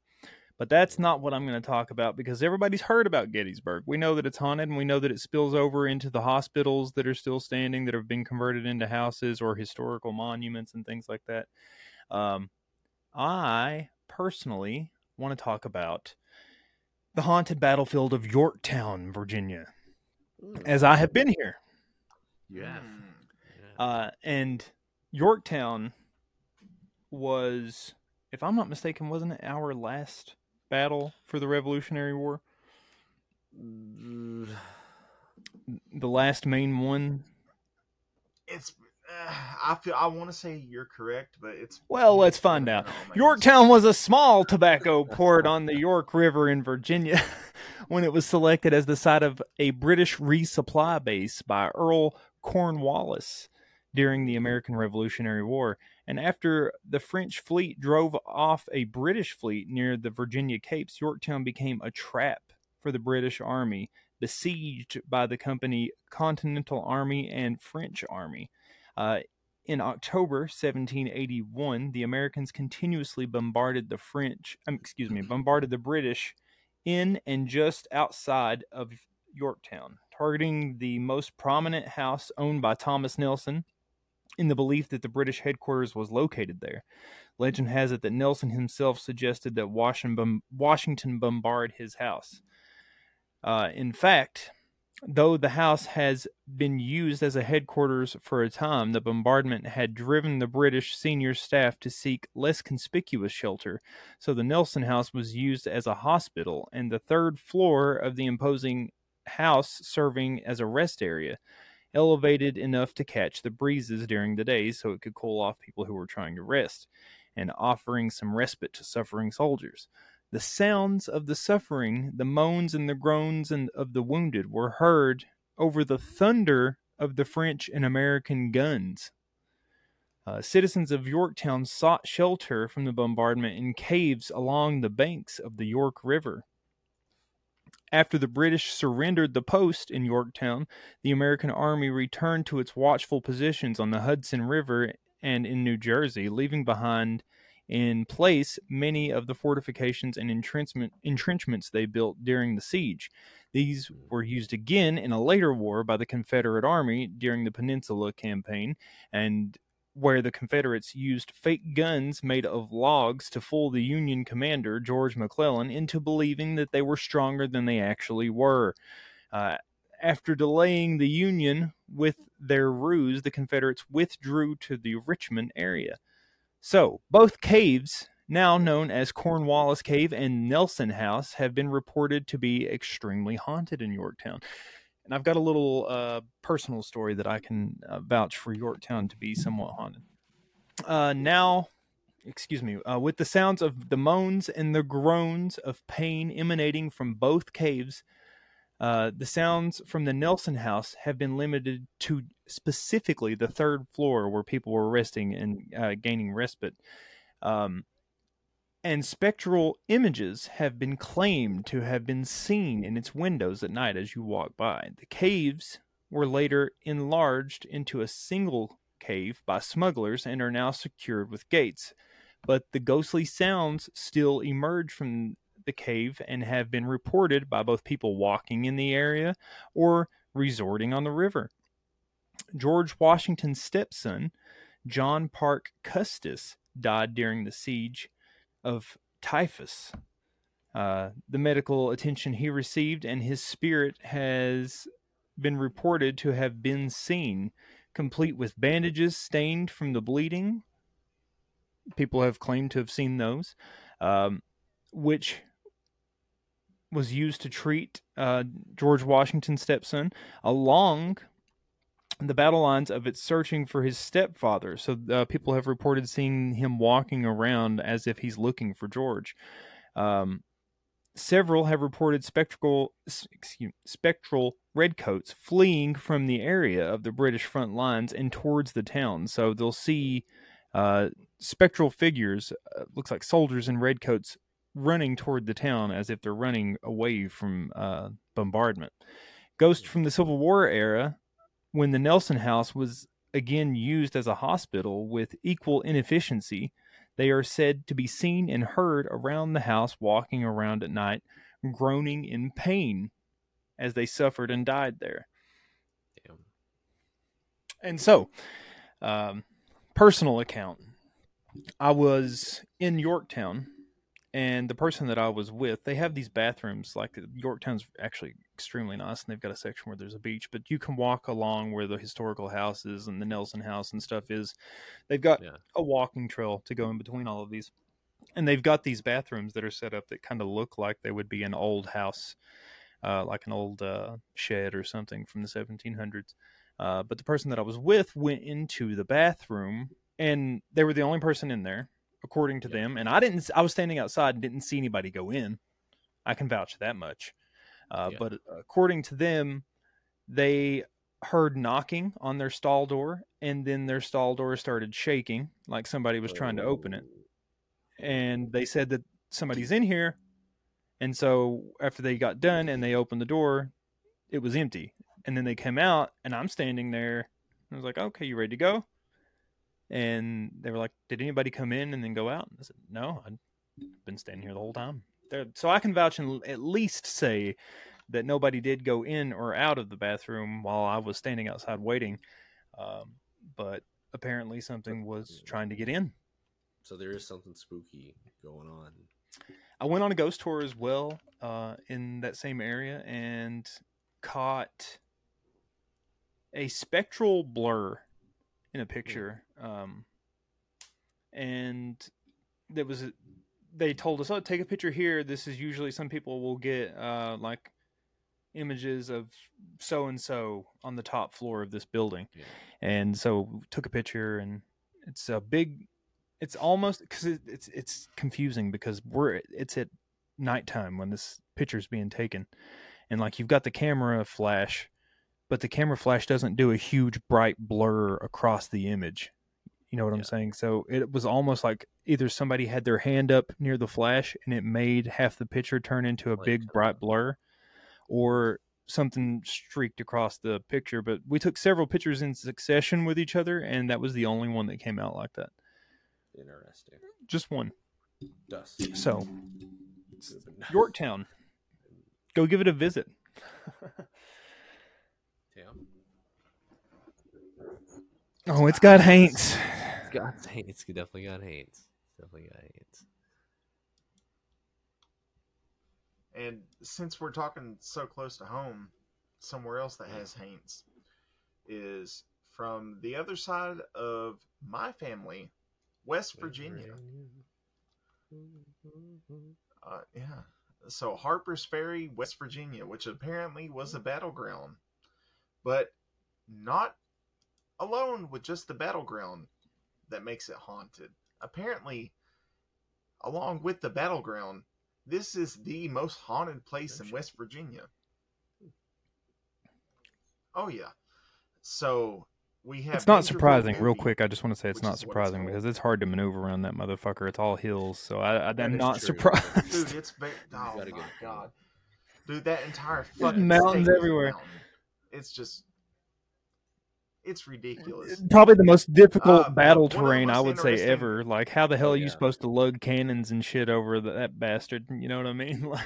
But that's not what I'm going to talk about because everybody's heard about Gettysburg. We know that it's haunted and we know that it spills over into the hospitals that are still standing that have been converted into houses or historical monuments and things like that. Um, I personally want to talk about the haunted battlefield of Yorktown, Virginia, Mm, as I have been here. You have. Mm. Yeah. Uh, and Yorktown was, if I'm not mistaken, wasn't it our last battle for the Revolutionary War? Mm, The last main one? It's. Uh, I feel. I want to say you're correct, but it's. Well, let's find out. Yorktown was a small tobacco port on the York River in Virginia when it was selected as the site of a British resupply base by Earl Cornwallis during the American Revolutionary War. And after the French fleet drove off a British fleet near the Virginia Capes, Yorktown became a trap for the British Army, besieged by the company Continental Army and French Army. Uh, in October 1781, the Americans continuously bombarded the French, um, excuse me, bombarded the British in and just outside of Yorktown, targeting the most prominent house owned by Thomas Nelson in the belief that the British headquarters was located there. Legend has it that Nelson himself suggested that Washington, bombard his house. Uh, in fact, though the house has been used as a headquarters for a time, the bombardment had driven the British senior staff to seek less conspicuous shelter. So the Nelson House was used as a hospital, and the third floor of the imposing house serving as a rest area, elevated enough to catch the breezes during the day so it could cool off people who were trying to rest, and offering some respite to suffering soldiers. The sounds of the suffering, the moans and the groans and of the wounded were heard over the thunder of the French and American guns. Uh, citizens of Yorktown sought shelter from the bombardment in caves along the banks of the York River. After the British surrendered the post in Yorktown, the American Army returned to its watchful positions on the Hudson River and in New Jersey, leaving behind in place many of the fortifications and entrenchment, entrenchments they built during the siege. These were used again in a later war by the Confederate Army during the Peninsula Campaign, and where the Confederates used fake guns made of logs to fool the Union commander, George McClellan, into believing that they were stronger than they actually were. Uh, after delaying the Union with their ruse, the Confederates withdrew to the Richmond area. So, both caves, now known as Cornwallis Cave and Nelson House, have been reported to be extremely haunted in Yorktown. And I've got a little uh, personal story that I can uh, vouch for Yorktown to be somewhat haunted. Uh, now, excuse me, uh, with the sounds of the moans and the groans of pain emanating from both caves, uh, the sounds from the Nelson house have been limited to specifically the third floor where people were resting and uh, gaining respite. Um, and spectral images have been claimed to have been seen in its windows at night as you walk by. The caves were later enlarged into a single cave by smugglers and are now secured with gates. But the ghostly sounds still emerge from the cave and have been reported by both people walking in the area or resorting on the river. George Washington's stepson, John Parke Custis, died during the siege of typhus. Uh, the medical attention he received and his spirit has been reported to have been seen, complete with bandages stained from the bleeding. People have claimed to have seen those, um, which was used to treat uh, George Washington's stepson along the battle lines of it searching for his stepfather. So uh, people have reported seeing him walking around as if he's looking for George. Um, several have reported spectral excuse, spectral redcoats fleeing from the area of the British front lines and towards the town. So they'll see uh, spectral figures, uh, looks like soldiers in redcoats running toward the town as if they're running away from uh, bombardment. Ghost from the Civil War era, when the Nelson House was again used as a hospital with equal inefficiency, they are said to be seen and heard around the house walking around at night, groaning in pain as they suffered and died there. Damn. And so, um, personal account. I was in Yorktown and the person that I was with, they have these bathrooms. Like Yorktown's actually extremely nice, and they've got a section where there's a beach, but you can walk along where the historical houses and the Nelson House and stuff is. They've got Yeah. a walking trail to go in between all of these, and they've got these bathrooms that are set up that kind of look like they would be an old house, uh, like an old uh, shed or something from the 1700s. Uh, but the person that I was with went into the bathroom, and they were the only person in there according to Yeah. them. And I didn't. I was standing outside and didn't see anybody go in. I can vouch that much. Uh, Yeah. But according to them, they heard knocking on their stall door, and then their stall door started shaking, like somebody was trying to open it. And they said that somebody's in here. And so after they got done and they opened the door, it was empty. And then they came out, and I'm standing there. I was like, "Okay, you ready to go?" and they were like, "Did anybody come in and then go out?" And I said, "No, I've been standing here the whole time." There, so I can vouch and at least say that nobody did go in or out of the bathroom while I was standing outside waiting. Um, but apparently, something was trying to get in. So there is something spooky going on. I went on a ghost tour as well uh, in that same area and caught a spectral blur in a picture. Um, and there was they told us, "Oh, take a picture here." This is usually some people will get uh, like images of so and so on the top floor of this building, Yeah. and so took a picture, and it's a big. It's almost because it, it's it's confusing because we're it's at nighttime when this picture's being taken, and like you've got the camera flash, but the camera flash doesn't do a huge bright blur across the image. You know what I'm saying? So it was almost like either somebody had their hand up near the flash and it made half the picture turn into a Like, big bright blur, or something streaked across the picture. But we took several pictures in succession with each other, and that was the only one that came out like that. Interesting. Just one. Dust. So Yorktown, go give it a visit. Yeah. Oh, it's got Haints. Got Haints. It's definitely got Haints. Definitely got Haints. And since we're talking so close to home, somewhere else that has Haints is from the other side of my family, West Virginia. Uh, yeah. So Harper's Ferry, West Virginia, which apparently was a battleground, but not alone with just the battleground that makes it haunted. Apparently, along with the battleground, this is the most haunted place in. West Virginia. Oh yeah. So we have. It's not surprising. Real quick, I just want to say it's not is what it's surprising because it's hard to maneuver around that motherfucker. It's all hills, so I, I'm not true. surprised. Dude, it's very. Oh my god, dude, that entire fucking mountains state is a everywhere. mountain. It's just, it's ridiculous. Probably the most difficult Uh, battle one of the terrain I would say ever. Like, how the hell are you supposed to lug cannons and shit over the, that bastard? You know what I mean? Like,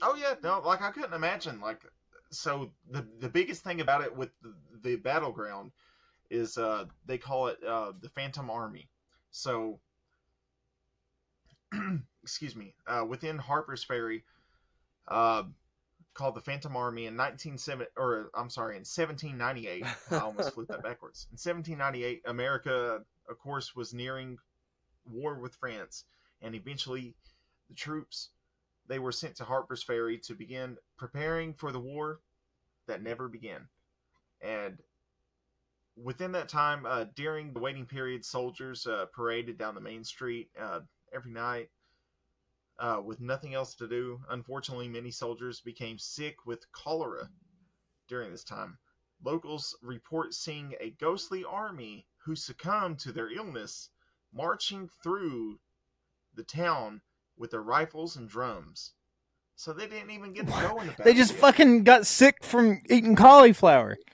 Oh yeah, no, like I couldn't imagine. Like, so the the biggest thing about it with the, the battleground is uh they call it uh the Phantom Army. So, excuse me, uh, within Harper's Ferry, uh, called the Phantom Army in 1970 or I'm sorry, in 1798. I almost flipped that backwards. In 1798, America, of course, was nearing war with France, and eventually the troops they were sent to Harper's Ferry to begin preparing for the war that never began. And within that time, uh, during the waiting period, soldiers uh, paraded down the main street uh, every night uh, with nothing else to do. Unfortunately, many soldiers became sick with cholera during this time. Locals report seeing a ghostly army who succumbed to their illness marching through the town with their rifles and drums. So they didn't even get to go in the they just battlefield. fucking got sick from eating cauliflower.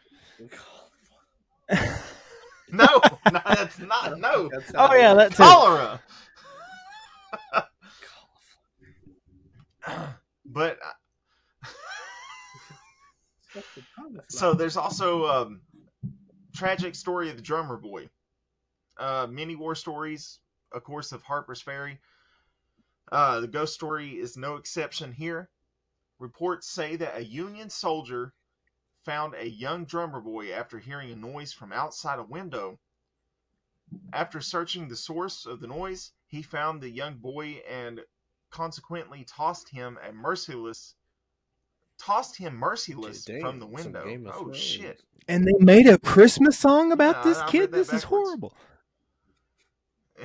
No, no, that's not. No, That's Oh, yeah, that's it. but uh, so there's also um, tragic story of the drummer boy. Uh, many war stories, of course, of Harper's Ferry. Uh, the ghost story is no exception here. Reports say that a Union soldier found a young drummer boy after hearing a noise from outside a window. After searching the source of the noise, he found the young boy and consequently tossed him a merciless tossed him merciless Damn, from the window. Oh Thrones. shit. And they made a Christmas song about Yeah, this I read kid. that This is horrible.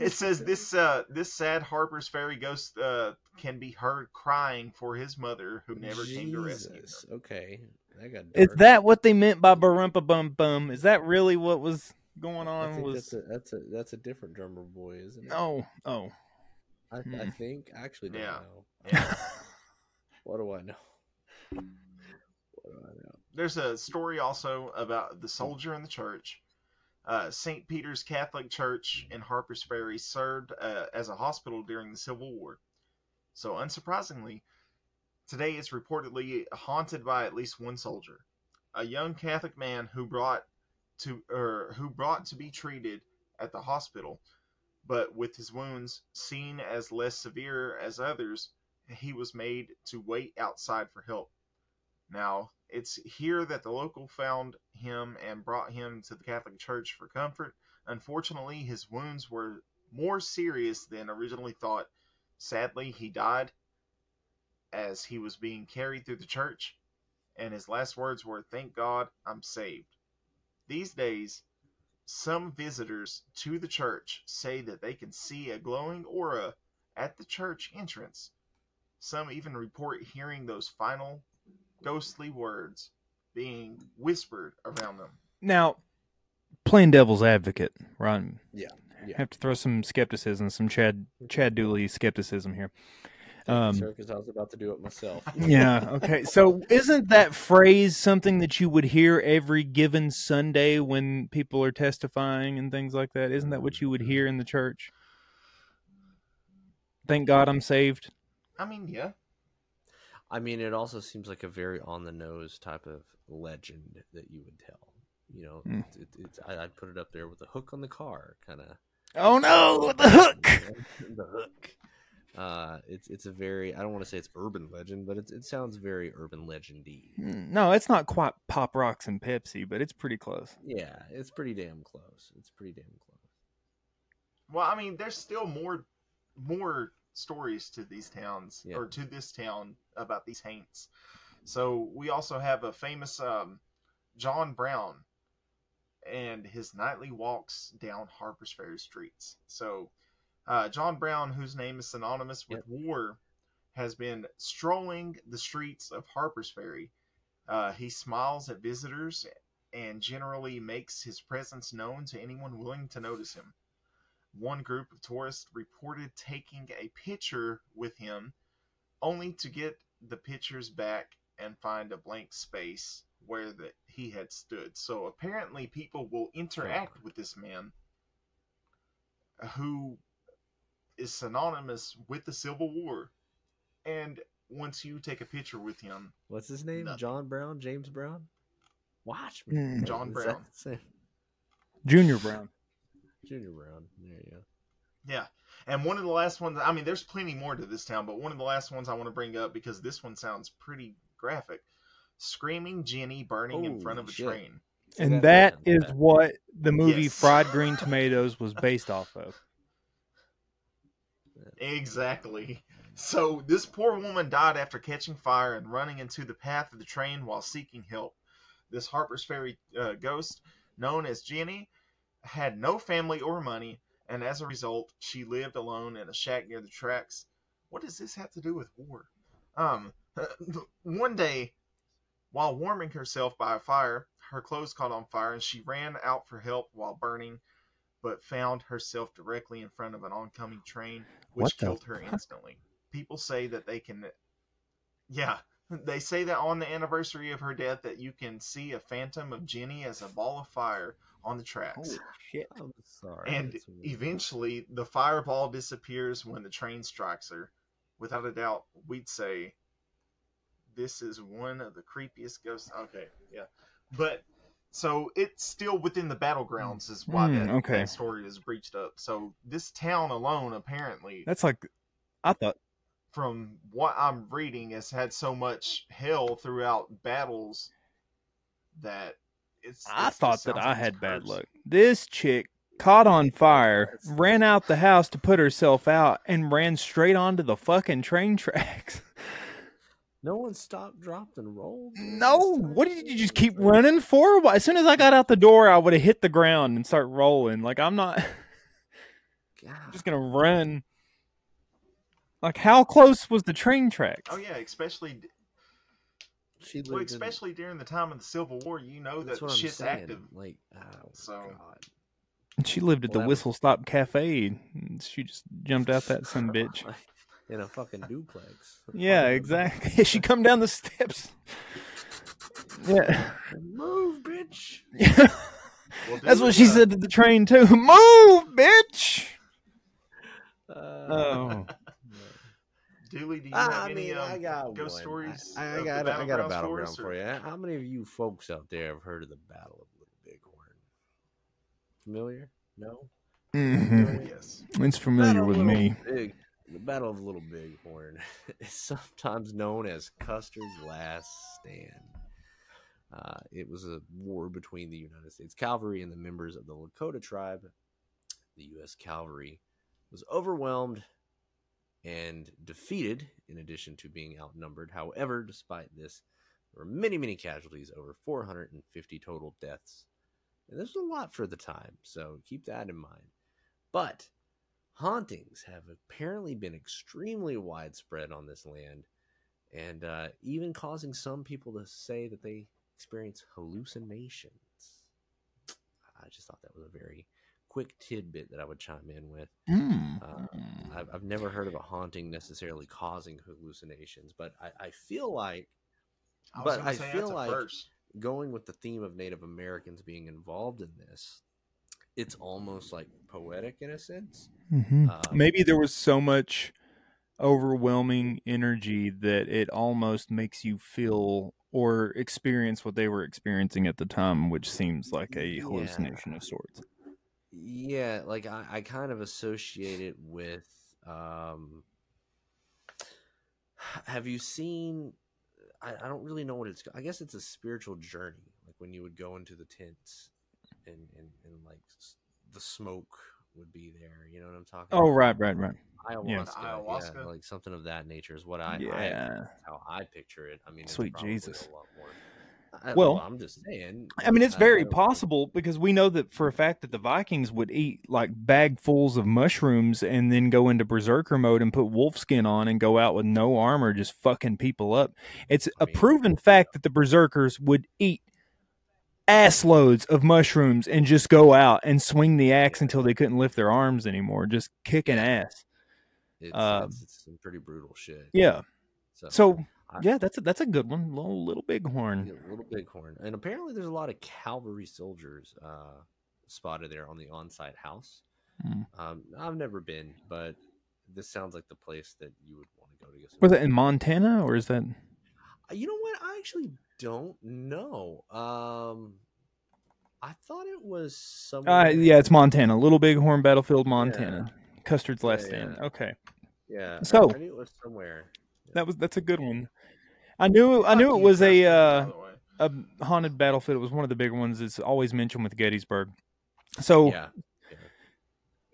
it says this uh, this sad Harper's Ferry ghost uh, can be heard crying for his mother who never came to rescue him. Okay, that got Is that what they meant by barumpa bum bum? Is that really what was going I on? think Was that's a that's a that's a different drummer boy, isn't it? no, oh, I, I Hmm. think I actually don't Yeah. know. Yeah. What do I know? What do I know? There's a story also about the soldier in the church. Uh, St. Peter's Catholic Church in Harper's Ferry served uh, as a hospital during the Civil War. So, unsurprisingly, today it's reportedly haunted by at least one soldier, a young Catholic man who brought to or who brought to be treated at the hospital, but with his wounds seen as less severe as others, he was made to wait outside for help. Now, it's here that the local found him and brought him to the Catholic Church for comfort. Unfortunately, his wounds were more serious than originally thought. Sadly, he died as he was being carried through the church, and his last words were, Thank God I'm saved. These days, some visitors to the church say that they can see a glowing aura at the church entrance. Some even report hearing those final ghostly words being whispered around them. Now, playing devil's advocate, right? Yeah, yeah. Have to throw some skepticism, some Chad Chad Dooley skepticism here. Um, sir, because I was about to do it myself. yeah. Okay. So, isn't that phrase something that you would hear every given Sunday when people are testifying and things like that? Isn't that what you would hear in the church? Thank God I'm saved. I mean, yeah, I mean, it also seems like a very on the nose type of legend that you would tell. You know, Hmm. it, it, it's I, I'd put it up there with the hook on the car, kind of Oh no, the hook. the hook. Uh, it's it's a very I don't want to say it's urban legend, but it it sounds very urban legendy. Hmm, No, it's not quite Pop Rocks and Pepsi, but it's pretty close. Yeah, it's pretty damn close. It's pretty damn close. Well, I mean, there's still more more stories to these towns Yeah. or to this town about these haints. So we also have a famous um, John Brown and his nightly walks down Harper's Ferry streets. So uh, John Brown, whose name is synonymous with war, has been strolling the streets of Harper's Ferry. Uh, he smiles at visitors and generally makes his presence known to anyone willing to notice him one group of tourists reported taking a picture with him only to get the pictures back and find a blank space where the, he had stood. So apparently people will interact with this man who is synonymous with the Civil War. And once you take a picture with him, What's his name? Nothing. John Brown? James Brown? Watch me. Hmm. John Is Brown. the? Junior Brown. Junior Brown. There you go. Yeah. And one of the last ones, I mean, there's plenty more to this town, but one of the last ones I want to bring up because this one sounds pretty graphic. Screaming Jenny burning in front of a shit. train. And that's that is what the movie Yes. Fried Green Tomatoes was based off of. Exactly. So this poor woman died after catching fire and running into the path of the train while seeking help. This Harper's Ferry uh, ghost, known as Jenny, had no family or money, and as a result, she lived alone in a shack near the tracks. What does this have to do with war? Um, one day, while warming herself by a fire, her clothes caught on fire, and she ran out for help while burning, but found herself directly in front of an oncoming train, which What killed her instantly. People say that they can, yeah, they say that on the anniversary of her death that you can see a phantom of Jenny as a ball of fire on the tracks. Holy shit. I'm sorry. And eventually, the fireball disappears when the train strikes her. Without a doubt, we'd say this is one of the creepiest ghosts. Okay, yeah, but so it's still within the battlegrounds, is why Hmm, that, okay. that story is breached up. So this town alone, apparently, That's like, I thought. from what I'm reading, has had so much hell throughout battles that it's. I it's- thought that I had it's bad luck. This chick caught on fire, ran out the house to put herself out, and ran straight onto the fucking train tracks. no one stopped, dropped, and rolled. No, what did you just keep running for? Why- As soon as I got out the door, I would have hit the ground and start rolling. Like I'm not God. just gonna run. Like how close was the train tracks? Oh yeah, especially She well, lived in- especially during the time of the Civil War. You know That's that shit's saying. active. Like, oh So- God. She lived at Well, the that was- Whistle Stop Cafe. and She just jumped out that son bitch. in a fucking duplex. Yeah, exactly. she come down the steps. Yeah. Move, bitch. Well, That's what she uh, said to the train too. Move, bitch. Uh, Oh. Dooley, do you I have any mean, I um, got ghost one. stories? I, I, got, a- I got a battleground us, for you. How many of you folks out there have heard of the Battle of Little Bighorn? Familiar? No. Mm-hmm. Yes. It's familiar Battle with me. Big, the Battle of Little Bighorn is sometimes known as Custer's Last Stand. Uh, it was a war between the United States cavalry and the members of the Lakota tribe. The U.S. cavalry was overwhelmed and defeated, in addition to being outnumbered. However, despite this, there were many, many casualties, over 450 total deaths. And this was a lot for the time, so keep that in mind. But hauntings have apparently been extremely widespread on this land, and uh, even causing some people to say that they experience hallucinations. I just thought that was a very quick tidbit that I would chime in with. Mm. Uh, I've, I've never heard of a haunting necessarily causing hallucinations, but I, I feel like I but I feel like- first. going with the theme of Native Americans being involved in this, it's almost like poetic in a sense. Mhm. Um, Maybe there was so much overwhelming energy that it almost makes you feel or experience what they were experiencing at the time, which seems like a Yeah. hallucination of sorts. Yeah, like I, I kind of associate it with. Um, have you seen? I, I don't really know what it's. I guess it's a spiritual journey, like when you would go into the tents, and and, and like the smoke would be there. You know what I'm talking? Oh, about? right, right, right. Ayahuasca, Yeah. yeah, Ayahuasca. like something of that nature is what I, I Yeah. how I picture it. I mean, Sweet probably Jesus. A lot more. I, Well, I'm just saying. I mean, it's I- very I don't- possible because we know that for a fact that the Vikings would eat like bagfuls of mushrooms and then go into berserker mode and put wolf skin on and go out with no armor, just fucking people up. It's I a mean, proven fact that the berserkers would eat ass loads of mushrooms and just go out and swing the axe until they couldn't lift their arms anymore, just kicking ass. It's, um, it's, it's some pretty brutal shit. Yeah. So, So I- yeah, that's a, that's a good one. Little little bighorn. yeah, little bighorn, and apparently there's a lot of cavalry soldiers uh, spotted there on the on-site house. Hmm. Um, I've never been, but this sounds like the place that you would want to go to get. Was that in Montana or is that? Uh, You know what? I actually don't know. Um, I thought it was somewhere. Uh, yeah, it's Montana. Little Bighorn Battlefield, Montana. Custer's Yeah, last stand. yeah. Okay, Yeah. So- I, knew it was somewhere. that was that's a good one. I knew I knew it was a uh, by the way. a haunted battlefield. It was one of the bigger ones. It's always mentioned with Gettysburg. So Yeah.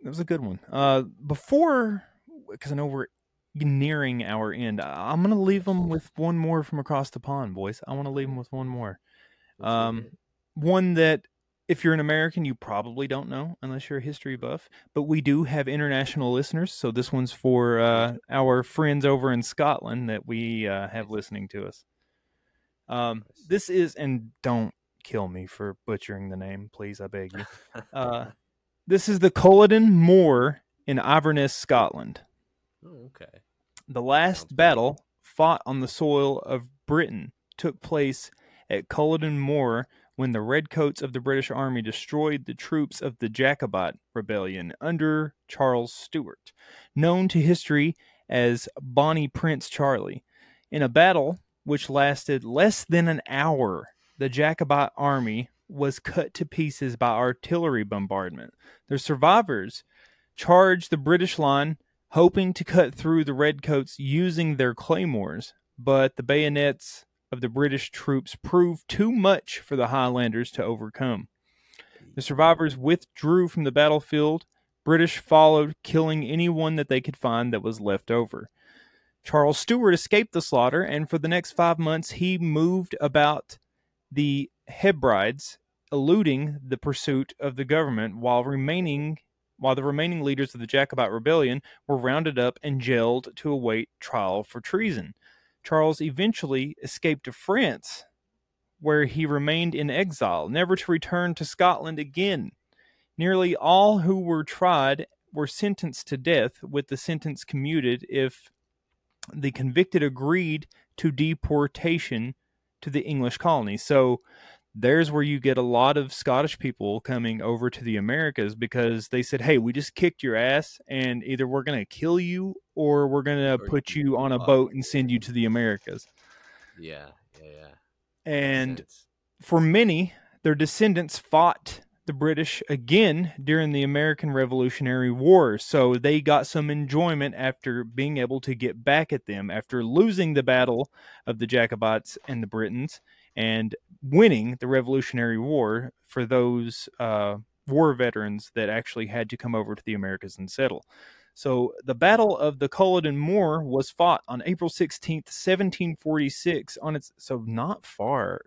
that was a good one. Uh, before because I know we're nearing our end, I'm gonna leave them with one more from across the pond, boys. I want to leave them with one more. Um, one that if you're an American, you probably don't know unless you're a history buff. But we do have international listeners, so this one's for uh, our friends over in Scotland that we uh, have listening to us. Um, this is, and don't kill me for butchering the name, please, I beg you. Uh, this is the Culloden Moor in Inverness, Scotland. Oh, okay. The last Sounds battle fought on the soil of Britain took place at Culloden Moor when the redcoats of the British Army destroyed the troops of the Jacobite rebellion under Charles Stuart, known to history as Bonnie Prince Charlie. In a battle which lasted less than an hour, the Jacobite army was cut to pieces by artillery bombardment. The survivors charged the British line hoping to cut through the redcoats using their claymores, but the bayonets of the British troops proved too much for the Highlanders to overcome. The survivors withdrew from the battlefield. British followed, killing anyone that they could find that was left over. Charles Stuart escaped the slaughter, and for the next five months he moved about the Hebrides, eluding the pursuit of the government while remaining while the remaining leaders of the Jacobite rebellion were rounded up and jailed to await trial for treason. Charles eventually escaped to France, where he remained in exile, never to return to Scotland again. Nearly all who were tried were sentenced to death, with the sentence commuted if the convicted agreed to deportation to the English colonies. So there's where you get a lot of Scottish people coming over to the Americas because they said, "Hey, we just kicked your ass, and either we're going to kill you or we're going to put you on a boat and send you to the Americas." Yeah, yeah, yeah. And for many, their descendants fought the British again during the American Revolutionary War. So they got some enjoyment after being able to get back at them after losing the battle of the Jacobites and the Britons and winning the Revolutionary War for those uh, war veterans that actually had to come over to the Americas and settle. So the Battle of the Culloden Moor was fought on April 16th, 1746 on its so not far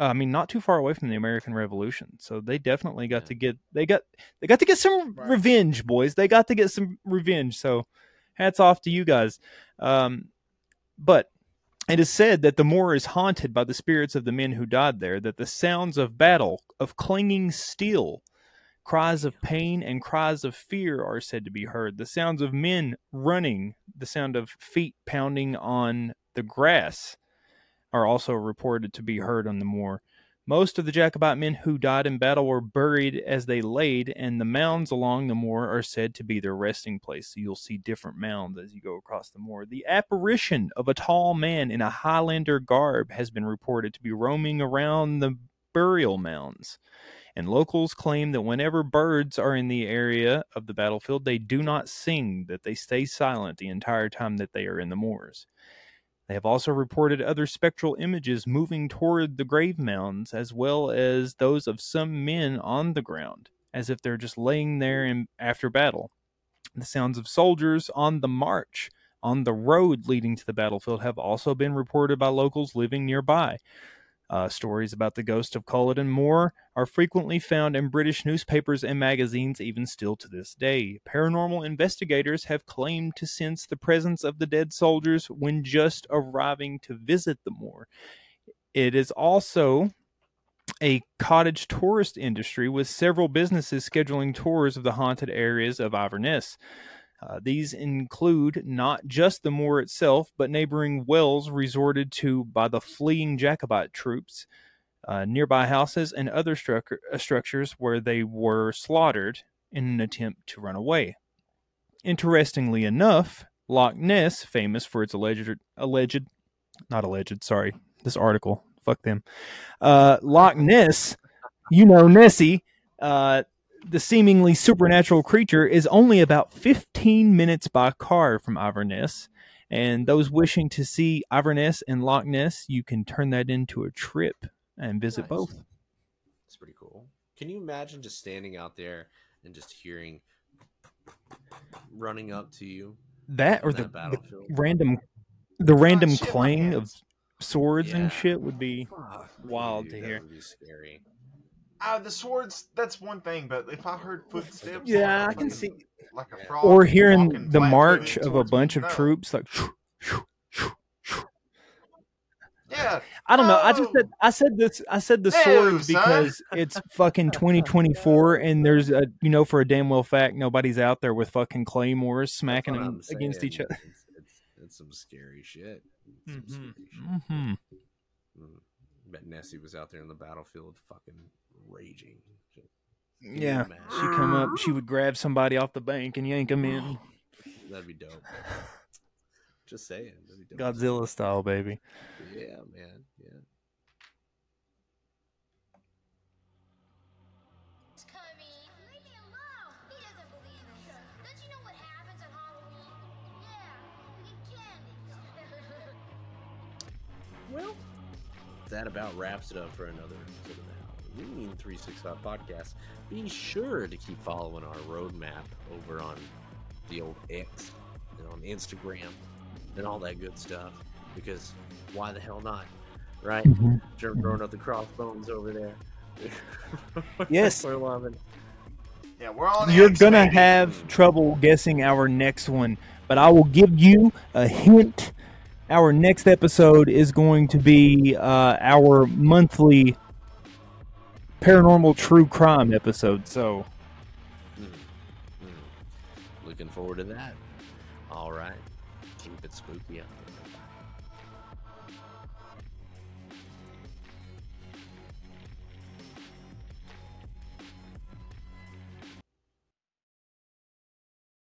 uh, I mean, not too far away from the American Revolution. So they definitely got Yeah. to get they got they got to get some Right. revenge, boys. They got to get some revenge. So hats off to you guys. Um, but It is said that the moor is haunted by the spirits of the men who died there, that the sounds of battle, of clanging steel, cries of pain, and cries of fear are said to be heard. The sounds of men running, the sound of feet pounding on the grass are also reported to be heard on the moor. Most of the Jacobite men who died in battle were buried as they laid, and the mounds along the moor are said to be their resting place. So you'll see different mounds as you go across the moor. The apparition of a tall man in a Highlander garb has been reported to be roaming around the burial mounds. And locals claim that whenever birds are in the area of the battlefield, they do not sing, that they stay silent the entire time that they are in the moors. They have also reported other spectral images moving toward the grave mounds, as well as those of some men on the ground, as if they're just laying there in, after battle. The sounds of soldiers on the march on the road leading to the battlefield have also been reported by locals living nearby. Uh, stories about the ghost of Culloden Moor are frequently found in British newspapers and magazines, even still to this day. Paranormal investigators have claimed to sense the presence of the dead soldiers when just arriving to visit the moor. It is also a cottage tourist industry with several businesses scheduling tours of the haunted areas of Iverness. Uh, these include not just the moor itself, but neighboring wells resorted to by the fleeing Jacobite troops, uh, nearby houses, and other stru- uh, structures where they were slaughtered in an attempt to run away. Interestingly enough, Loch Ness, famous for its alleged, alleged, not alleged, sorry, this article, fuck them. Uh, Loch Ness, you know Nessie, uh, the seemingly supernatural creature is only about 15 minutes by car from Iverness. And those wishing to see Iverness and Loch Ness, you can turn that into a trip and visit Nice. both. It's pretty cool. Can you imagine just standing out there and just hearing running up to you? That or on the, that the random the random shit, clang of swords Yeah. and shit would be Fuck, wild dude, to that hear. would be scary. Uh, the swords, that's one thing, but if I heard footsteps, Yeah, like I can fucking- see- like a frog or hearing the march of a towards me, bunch of no. troops like Yeah, I don't know. I just said I said this. I said the No, swords son. because it's fucking 2024, and there's a you know for a damn well fact nobody's out there with fucking claymores smacking them I'm against each other. It's, it's, it's some scary shit. Some Mhm. scary shit. hmm Mm. Bet Nessie was out there in the battlefield, fucking raging. Can Yeah, imagine? she come up. She would grab somebody off the bank and yank them in, That'd be dope. Just saying. That'd be dope. Godzilla style, baby. Yeah, man. Yeah. It's coming. Leave me alone. He doesn't believe it. Don't you know what happens on Halloween? Yeah, get candy. Well, that about wraps it up for another episode of 365 podcast. Be sure to keep following our roadmap over on the old X and on Instagram and all that good stuff because why the hell not? Right? Germ throwing up the crossbones over there. Yes. We're loving. yeah, we're on. You're X, gonna baby. have trouble guessing our next one, but I will give you a hint. Our next episode is going to be uh, our monthly paranormal true crime episode. So Mm, mm. Looking forward to that. All right. Keep it spooky out.